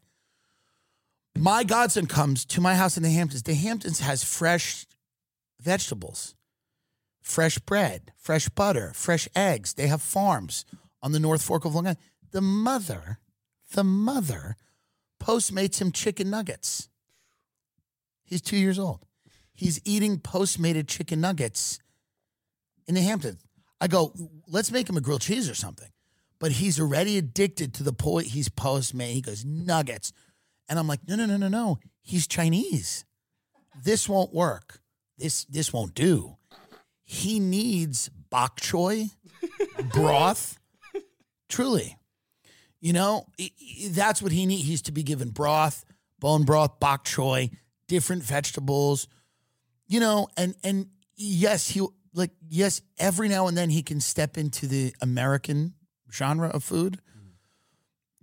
My godson comes to my house in the Hamptons. The Hamptons has fresh vegetables, fresh bread, fresh butter, fresh eggs. They have farms on the North Fork of Long Island. The mother, the mother, postmates him chicken nuggets. He's two years old. He's eating postmated chicken nuggets in the Hamptons. I go, let's make him a grilled cheese or something. But he's already addicted to the point he's postmate. He goes, nuggets. And I'm like, no, no, no, no, no. He's Chinese. This won't work. This this won't do. He needs bok choy, broth. Truly. You know, that's what he needs. He's to be given broth, bone broth, bok choy, different vegetables. You know, and and yes, he like yes, every now and then he can step into the American genre of food. Mm.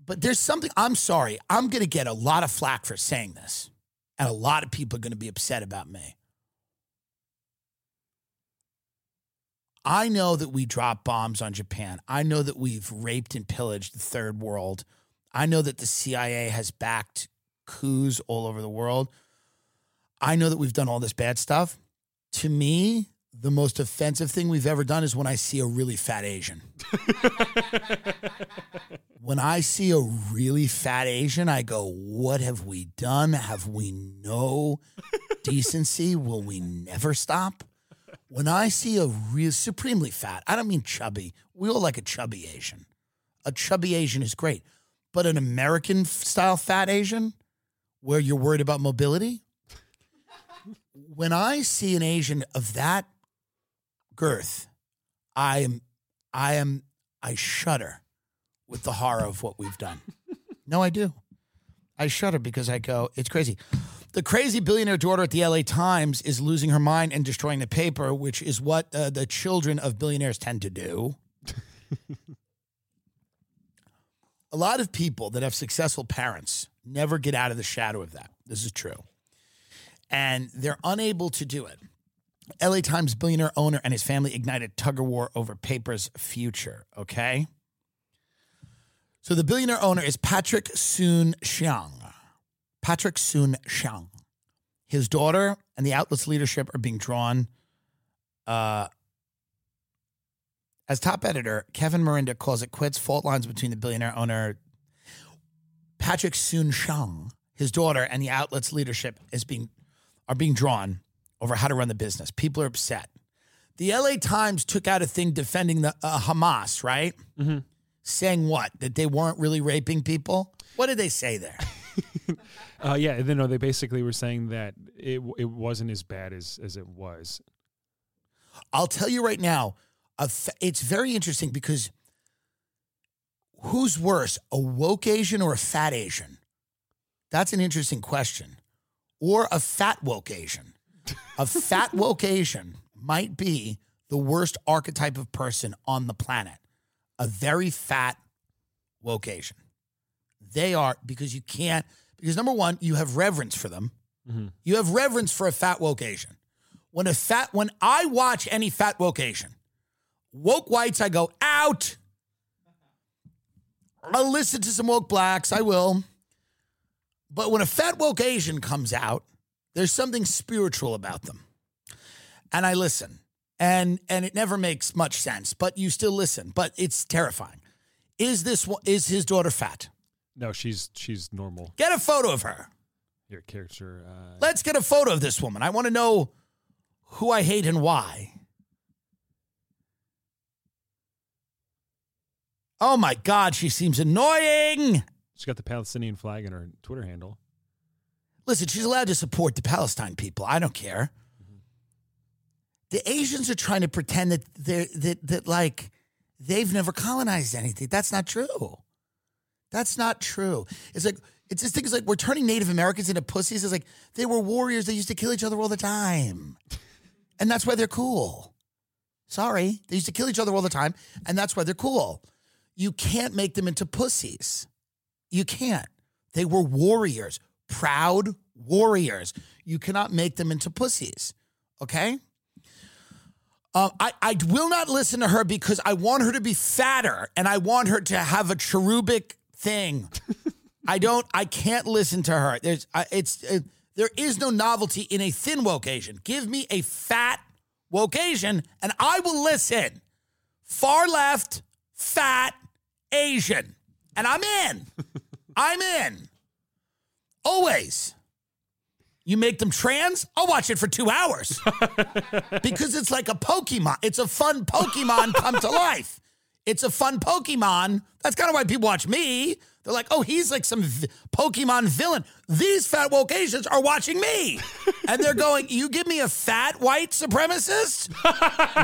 But there's something I'm sorry. I'm going to get a lot of flack for saying this. And a lot of people are going to be upset about me. I know that we drop bombs on Japan. I know that we've raped and pillaged the third world. I know that the CIA has backed coups all over the world. I know that we've done all this bad stuff. To me, the most offensive thing we've ever done is when I see a really fat Asian. when I see a really fat Asian, I go, What have we done? Have we no decency? Will we never stop? When I see a real supremely fat, I don't mean chubby. We all like a chubby Asian. A chubby Asian is great. But an American style fat Asian where you're worried about mobility, when I see an Asian of that girth, I am, I am, I shudder with the horror of what we've done. No, I do. I shudder because I go, it's crazy. The crazy billionaire daughter at the LA Times is losing her mind and destroying the paper, which is what uh, the children of billionaires tend to do. A lot of people that have successful parents never get out of the shadow of that. This is true. And they're unable to do it. LA Times billionaire owner and his family ignited tug of war over paper's future. Okay. So the billionaire owner is Patrick Soon Xiang. Patrick Soon Xiang. His daughter and the outlet's leadership are being drawn. Uh, as top editor, Kevin Merida calls it quits. Fault lines between the billionaire owner Patrick Soon-Shiong, his daughter, and the outlet's leadership is being are being drawn over how to run the business. People are upset. The LA Times took out a thing defending the uh, Hamas, right? Saying what? That they weren't really raping people? What did they say there? Uh, yeah, then no, they basically were saying that it it wasn't as bad as as it was. I'll tell you right now, it's very interesting because who's worse, a woke Asian or a fat Asian? That's an interesting question. Or a fat woke Asian. A fat woke Asian might be the worst archetype of person on the planet. A very fat woke Asian. They are because you can't because number one, you have reverence for them. Mm-hmm. You have reverence for a fat woke Asian. When a fat when I watch any fat woke Asian, woke whites, I go out. I'll listen to some woke blacks. I will. But when a fat woke Asian comes out, there's something spiritual about them. And I listen. And and it never makes much sense, but you still listen. But it's terrifying. Is this is his daughter fat? No, she's she's normal. Get a photo of her. Your character. Uh, Let's get a photo of this woman. I want to know who I hate and why. Oh my God, she seems annoying. she's got the Palestinian flag in her Twitter handle. Listen, she's allowed to support the Palestine people. I don't care. The Asians are trying to pretend that they're that that like they've never colonized anything. That's not true. That's not true. It's like it's just things like we're turning Native Americans into pussies. It's like they were warriors. They used to kill each other all the time, and that's why they're cool. Sorry, they used to kill each other all the time, and that's why they're cool. You can't make them into pussies. You can't. They were warriors, proud warriors. You cannot make them into pussies. Okay. Uh, I, I will not listen to her because I want her to be fatter and I want her to have a cherubic thing. I don't. I can't listen to her. There's. I, it's. Uh, there is no novelty in a thin woke Asian. Give me a fat woke Asian, and I will listen. Far left, fat Asian, and I'm in. I'm in. Always. You make them trans? I'll watch it for two hours because it's like a Pokemon. It's a fun Pokemon come to life. It's a fun Pokemon. That's kind of why people watch me. They're like, oh, he's like some v- Pokemon villain. These fat woke Asians are watching me. And they're going, you give me a fat white supremacist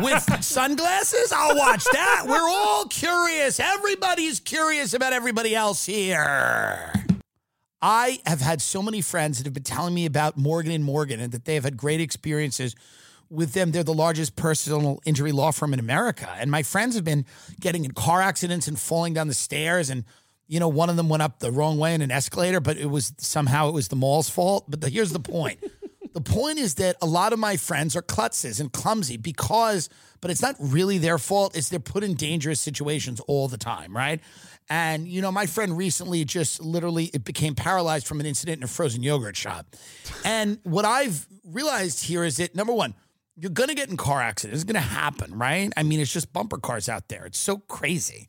with sunglasses? I'll watch that. We're all curious. Everybody's curious about everybody else here. I have had so many friends that have been telling me about Morgan and Morgan and that they have had great experiences with them. They're the largest personal injury law firm in America. And my friends have been getting in car accidents and falling down the stairs. And, you know, one of them went up the wrong way in an escalator, but it was somehow it was the mall's fault. But the, here's the point. the point is that a lot of my friends are klutzes and clumsy because, but it's not really their fault. It's they're put in dangerous situations all the time, right? And you know, my friend recently just literally it became paralyzed from an incident in a frozen yogurt shop. And what I've realized here is that number one, you're gonna get in car accidents. It's gonna happen, right? I mean, it's just bumper cars out there. It's so crazy.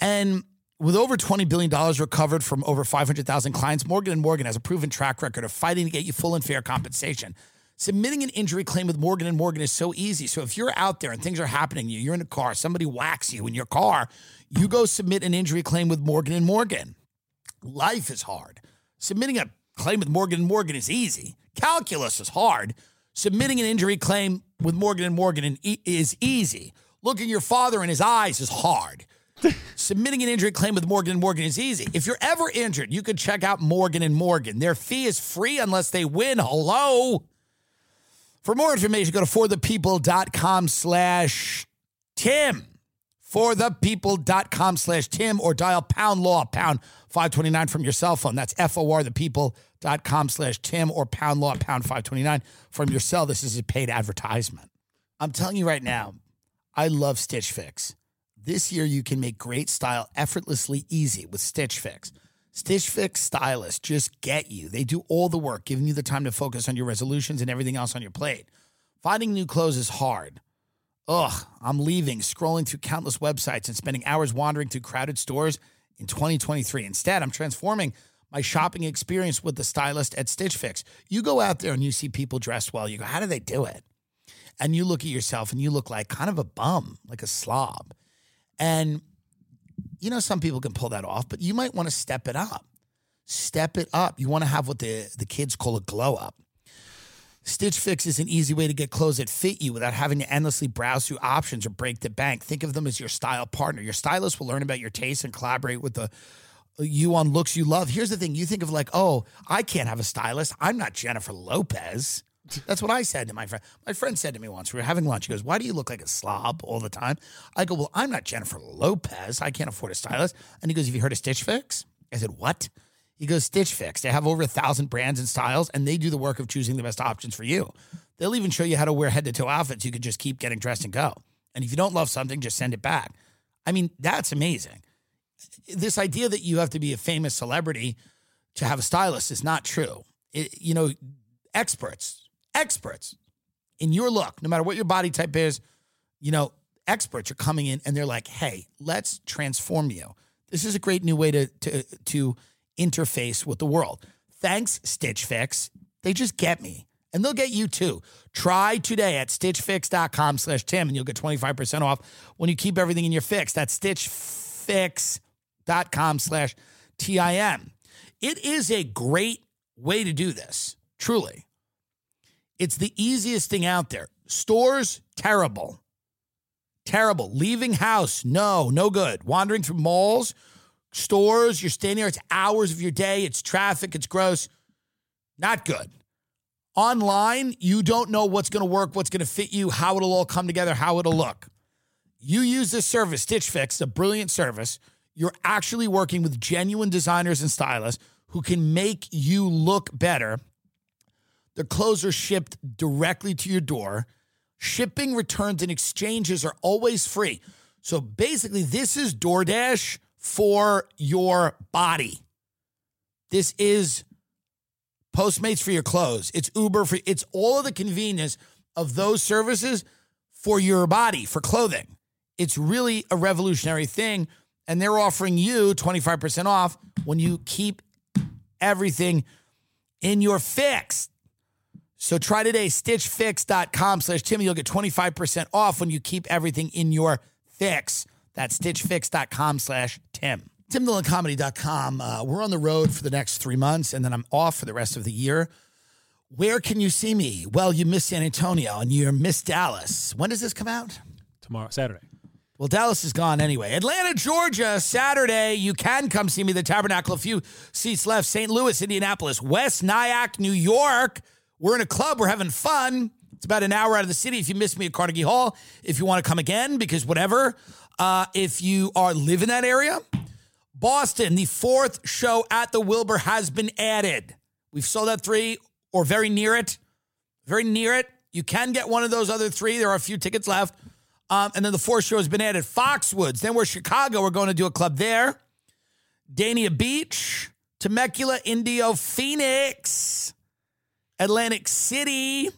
And with over $20 billion recovered from over 500,000 clients, Morgan & Morgan has a proven track record of fighting to get you full and fair compensation. Submitting an injury claim with Morgan & Morgan is so easy. So if you're out there and things are happening to you, you're in a car, somebody whacks you in your car, you go submit an injury claim with Morgan & Morgan. Life is hard. Submitting a claim with Morgan & Morgan is easy. Calculus is hard. Submitting an injury claim with Morgan & Morgan is easy. Looking your father in his eyes is hard. Submitting an injury claim with Morgan & Morgan is easy. If you're ever injured, you could check out Morgan & Morgan. Their fee is free unless they win. Hello? For more information, go to forthepeople.com slash Tim. Forthepeople.com slash Tim or dial pound law, pound 529 from your cell phone. That's F-O-R, thepeople.com slash Tim or pound law, pound 529 from your cell. This is a paid advertisement. I'm telling you right now, I love Stitch Fix. This year, you can make great style effortlessly easy with Stitch Fix. Stitch Fix stylists just get you. They do all the work, giving you the time to focus on your resolutions and everything else on your plate. Finding new clothes is hard. Ugh, I'm leaving, scrolling through countless websites and spending hours wandering through crowded stores in 2023. Instead, I'm transforming my shopping experience with the stylist at Stitch Fix. You go out there and you see people dressed well. You go, how do they do it? And you look at yourself and you look like kind of a bum, like a slob. And you know, some people can pull that off, but you might want to step it up. Step it up. You want to have what the, the kids call a glow up. Stitch Fix is an easy way to get clothes that fit you without having to endlessly browse through options or break the bank. Think of them as your style partner. Your stylist will learn about your taste and collaborate with the you on looks you love. Here's the thing: you think of like, oh, I can't have a stylist. I'm not Jennifer Lopez. That's what I said to my friend. My friend said to me once, we were having lunch. He goes, Why do you look like a slob all the time? I go, Well, I'm not Jennifer Lopez. I can't afford a stylist. And he goes, Have you heard of Stitch Fix? I said, What? He goes, Stitch Fix. They have over a thousand brands and styles, and they do the work of choosing the best options for you. They'll even show you how to wear head to toe outfits. You could just keep getting dressed and go. And if you don't love something, just send it back. I mean, that's amazing. this idea that you have to be a famous celebrity to have a stylist is not true. It, you know, experts, experts in your look, no matter what your body type is, you know, experts are coming in and they're like, "Hey, let's transform you. This is a great new way to to to interface with the world." Thanks, Stitch Fix. They just get me. And they'll get you too. Try today at stitchfix.com slash Tim and you'll get 25% off when you keep everything in your fix. That's stitchfix.com slash T-I-M. It is a great way to do this, truly. It's the easiest thing out there. Stores, terrible. Terrible. Leaving house, no, no good. Wandering through malls, stores, you're standing there, it's hours of your day, it's traffic, it's gross. Not good. Online, you don't know what's going to work, what's going to fit you, how it'll all come together, how it'll look. You use this service, Stitch Fix, a brilliant service. You're actually working with genuine designers and stylists who can make you look better. The clothes are shipped directly to your door. Shipping, returns, and exchanges are always free. So basically, this is DoorDash for your body. This is Postmates for your clothes. It's Uber for it's all of the convenience of those services for your body, for clothing. It's really a revolutionary thing. And they're offering you 25% off when you keep everything in your fix. So try today, stitchfix.com slash Timmy. You'll get 25% off when you keep everything in your fix. That's stitchfix.com slash Tim. TimDillonComedy.com. Uh, we're on the road for the next three months, and then I'm off for the rest of the year. Where can you see me? Well, you miss San Antonio and you miss Dallas. When does this come out? Tomorrow, Saturday. Well, Dallas is gone anyway. Atlanta, Georgia, Saturday. You can come see me. The Tabernacle, a few seats left. St. Louis, Indianapolis, West Nyack, New York. We're in a club. We're having fun. It's about an hour out of the city. If you miss me at Carnegie Hall, if you want to come again, because whatever. Uh, if you are live in that area, Boston, the fourth show at the Wilbur has been added. We've sold out three or very near it. Very near it. You can get one of those other three. There are a few tickets left. Um, and then the fourth show has been added. Foxwoods. Then we're Chicago. We're going to do a club there. Dania Beach, Temecula, Indio, Phoenix, Atlantic City.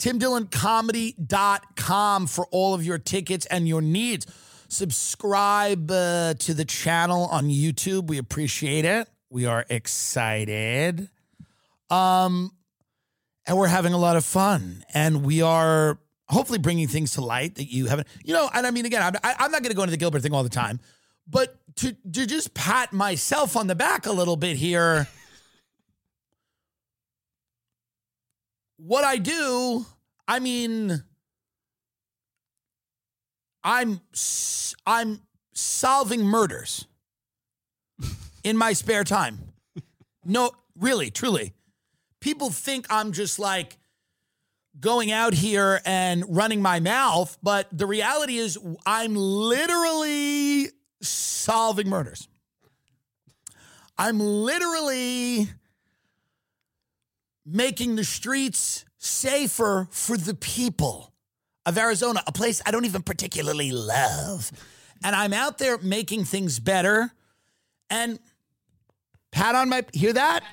TimDillonComedy.com for all of your tickets and your needs. Subscribe uh, to the channel on YouTube. We appreciate it. We are excited. Um, and we're having a lot of fun. And we are hopefully bringing things to light that you haven't, you know, and I mean, again, I'm, I, I'm not going to go into the Gilbert thing all the time, but to, to just pat myself on the back a little bit here. What I do, I mean, I'm I'm solving murders in my spare time. No, really, truly. People think I'm just like going out here and running my mouth, but the reality is I'm literally solving murders. I'm literally making the streets safer for the people of Arizona, a place I don't even particularly love. And I'm out there making things better. And pat on my hear that?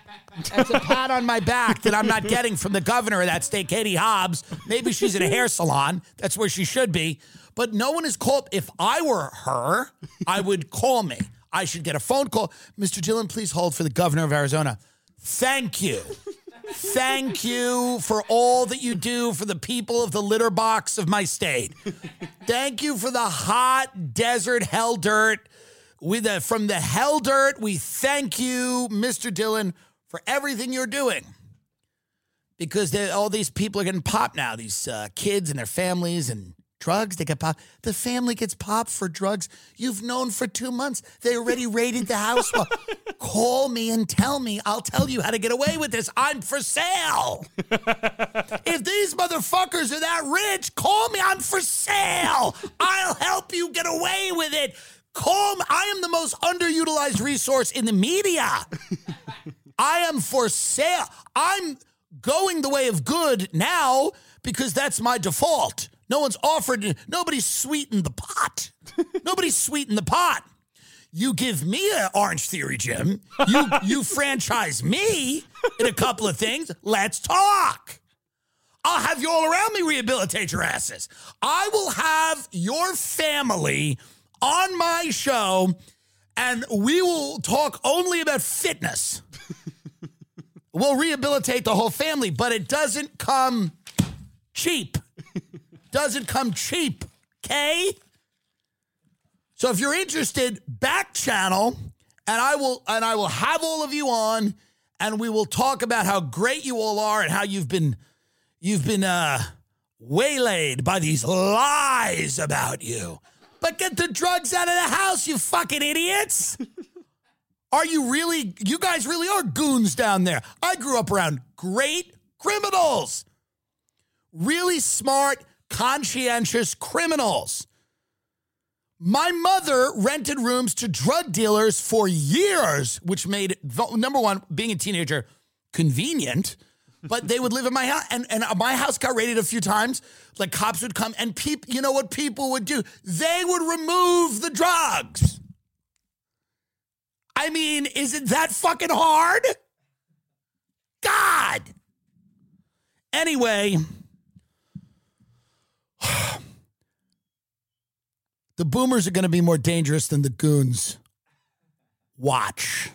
That's a pat on my back that I'm not getting from the governor of that state, Katie Hobbs. Maybe she's in a hair salon. That's where she should be. But no one is called. If I were her, I would call me. I should get a phone call. Mr. Dillon, please hold for the governor of Arizona. Thank you. Thank you for all that you do for the people of the litter box of my state. Thank you for the hot desert hell dirt. With the, from the hell dirt, we thank you, Mr. Dillon, for everything you're doing. Because all these people are getting popped now, these uh, kids and their families and drugs, they get popped. The family gets popped for drugs you've known for two months. They already raided the house. Well, call me and tell me. I'll tell you how to get away with this. I'm for sale. if these motherfuckers are that rich, call me. I'm for sale. I'll help you get away with it. Call me. I am the most underutilized resource in the media. I am for sale. I'm going the way of good now because that's my default. No one's offered, nobody's sweetened the pot. nobody's sweetened the pot. You give me an Orange Theory gym. You you franchise me in a couple of things. Let's talk. I'll have you all around me rehabilitate your asses. I will have your family on my show and we will talk only about fitness. we'll rehabilitate the whole family, but it doesn't come cheap. Doesn't come cheap, okay? So if you're interested, back channel and I will and I will have all of you on and we will talk about how great you all are and how you've been you've been uh waylaid by these lies about you. But get the drugs out of the house, you fucking idiots. Are you really, you guys really are goons down there? I grew up around great criminals, really smart, conscientious criminals. My mother rented rooms to drug dealers for years, which made, number one, being a teenager convenient but they would live in my house and, and my house got raided a few times. Like cops would come and people you know what people would do? They would remove the drugs. I mean is it that fucking hard? God! Anyway the boomers are going to be more dangerous than the goons. Watch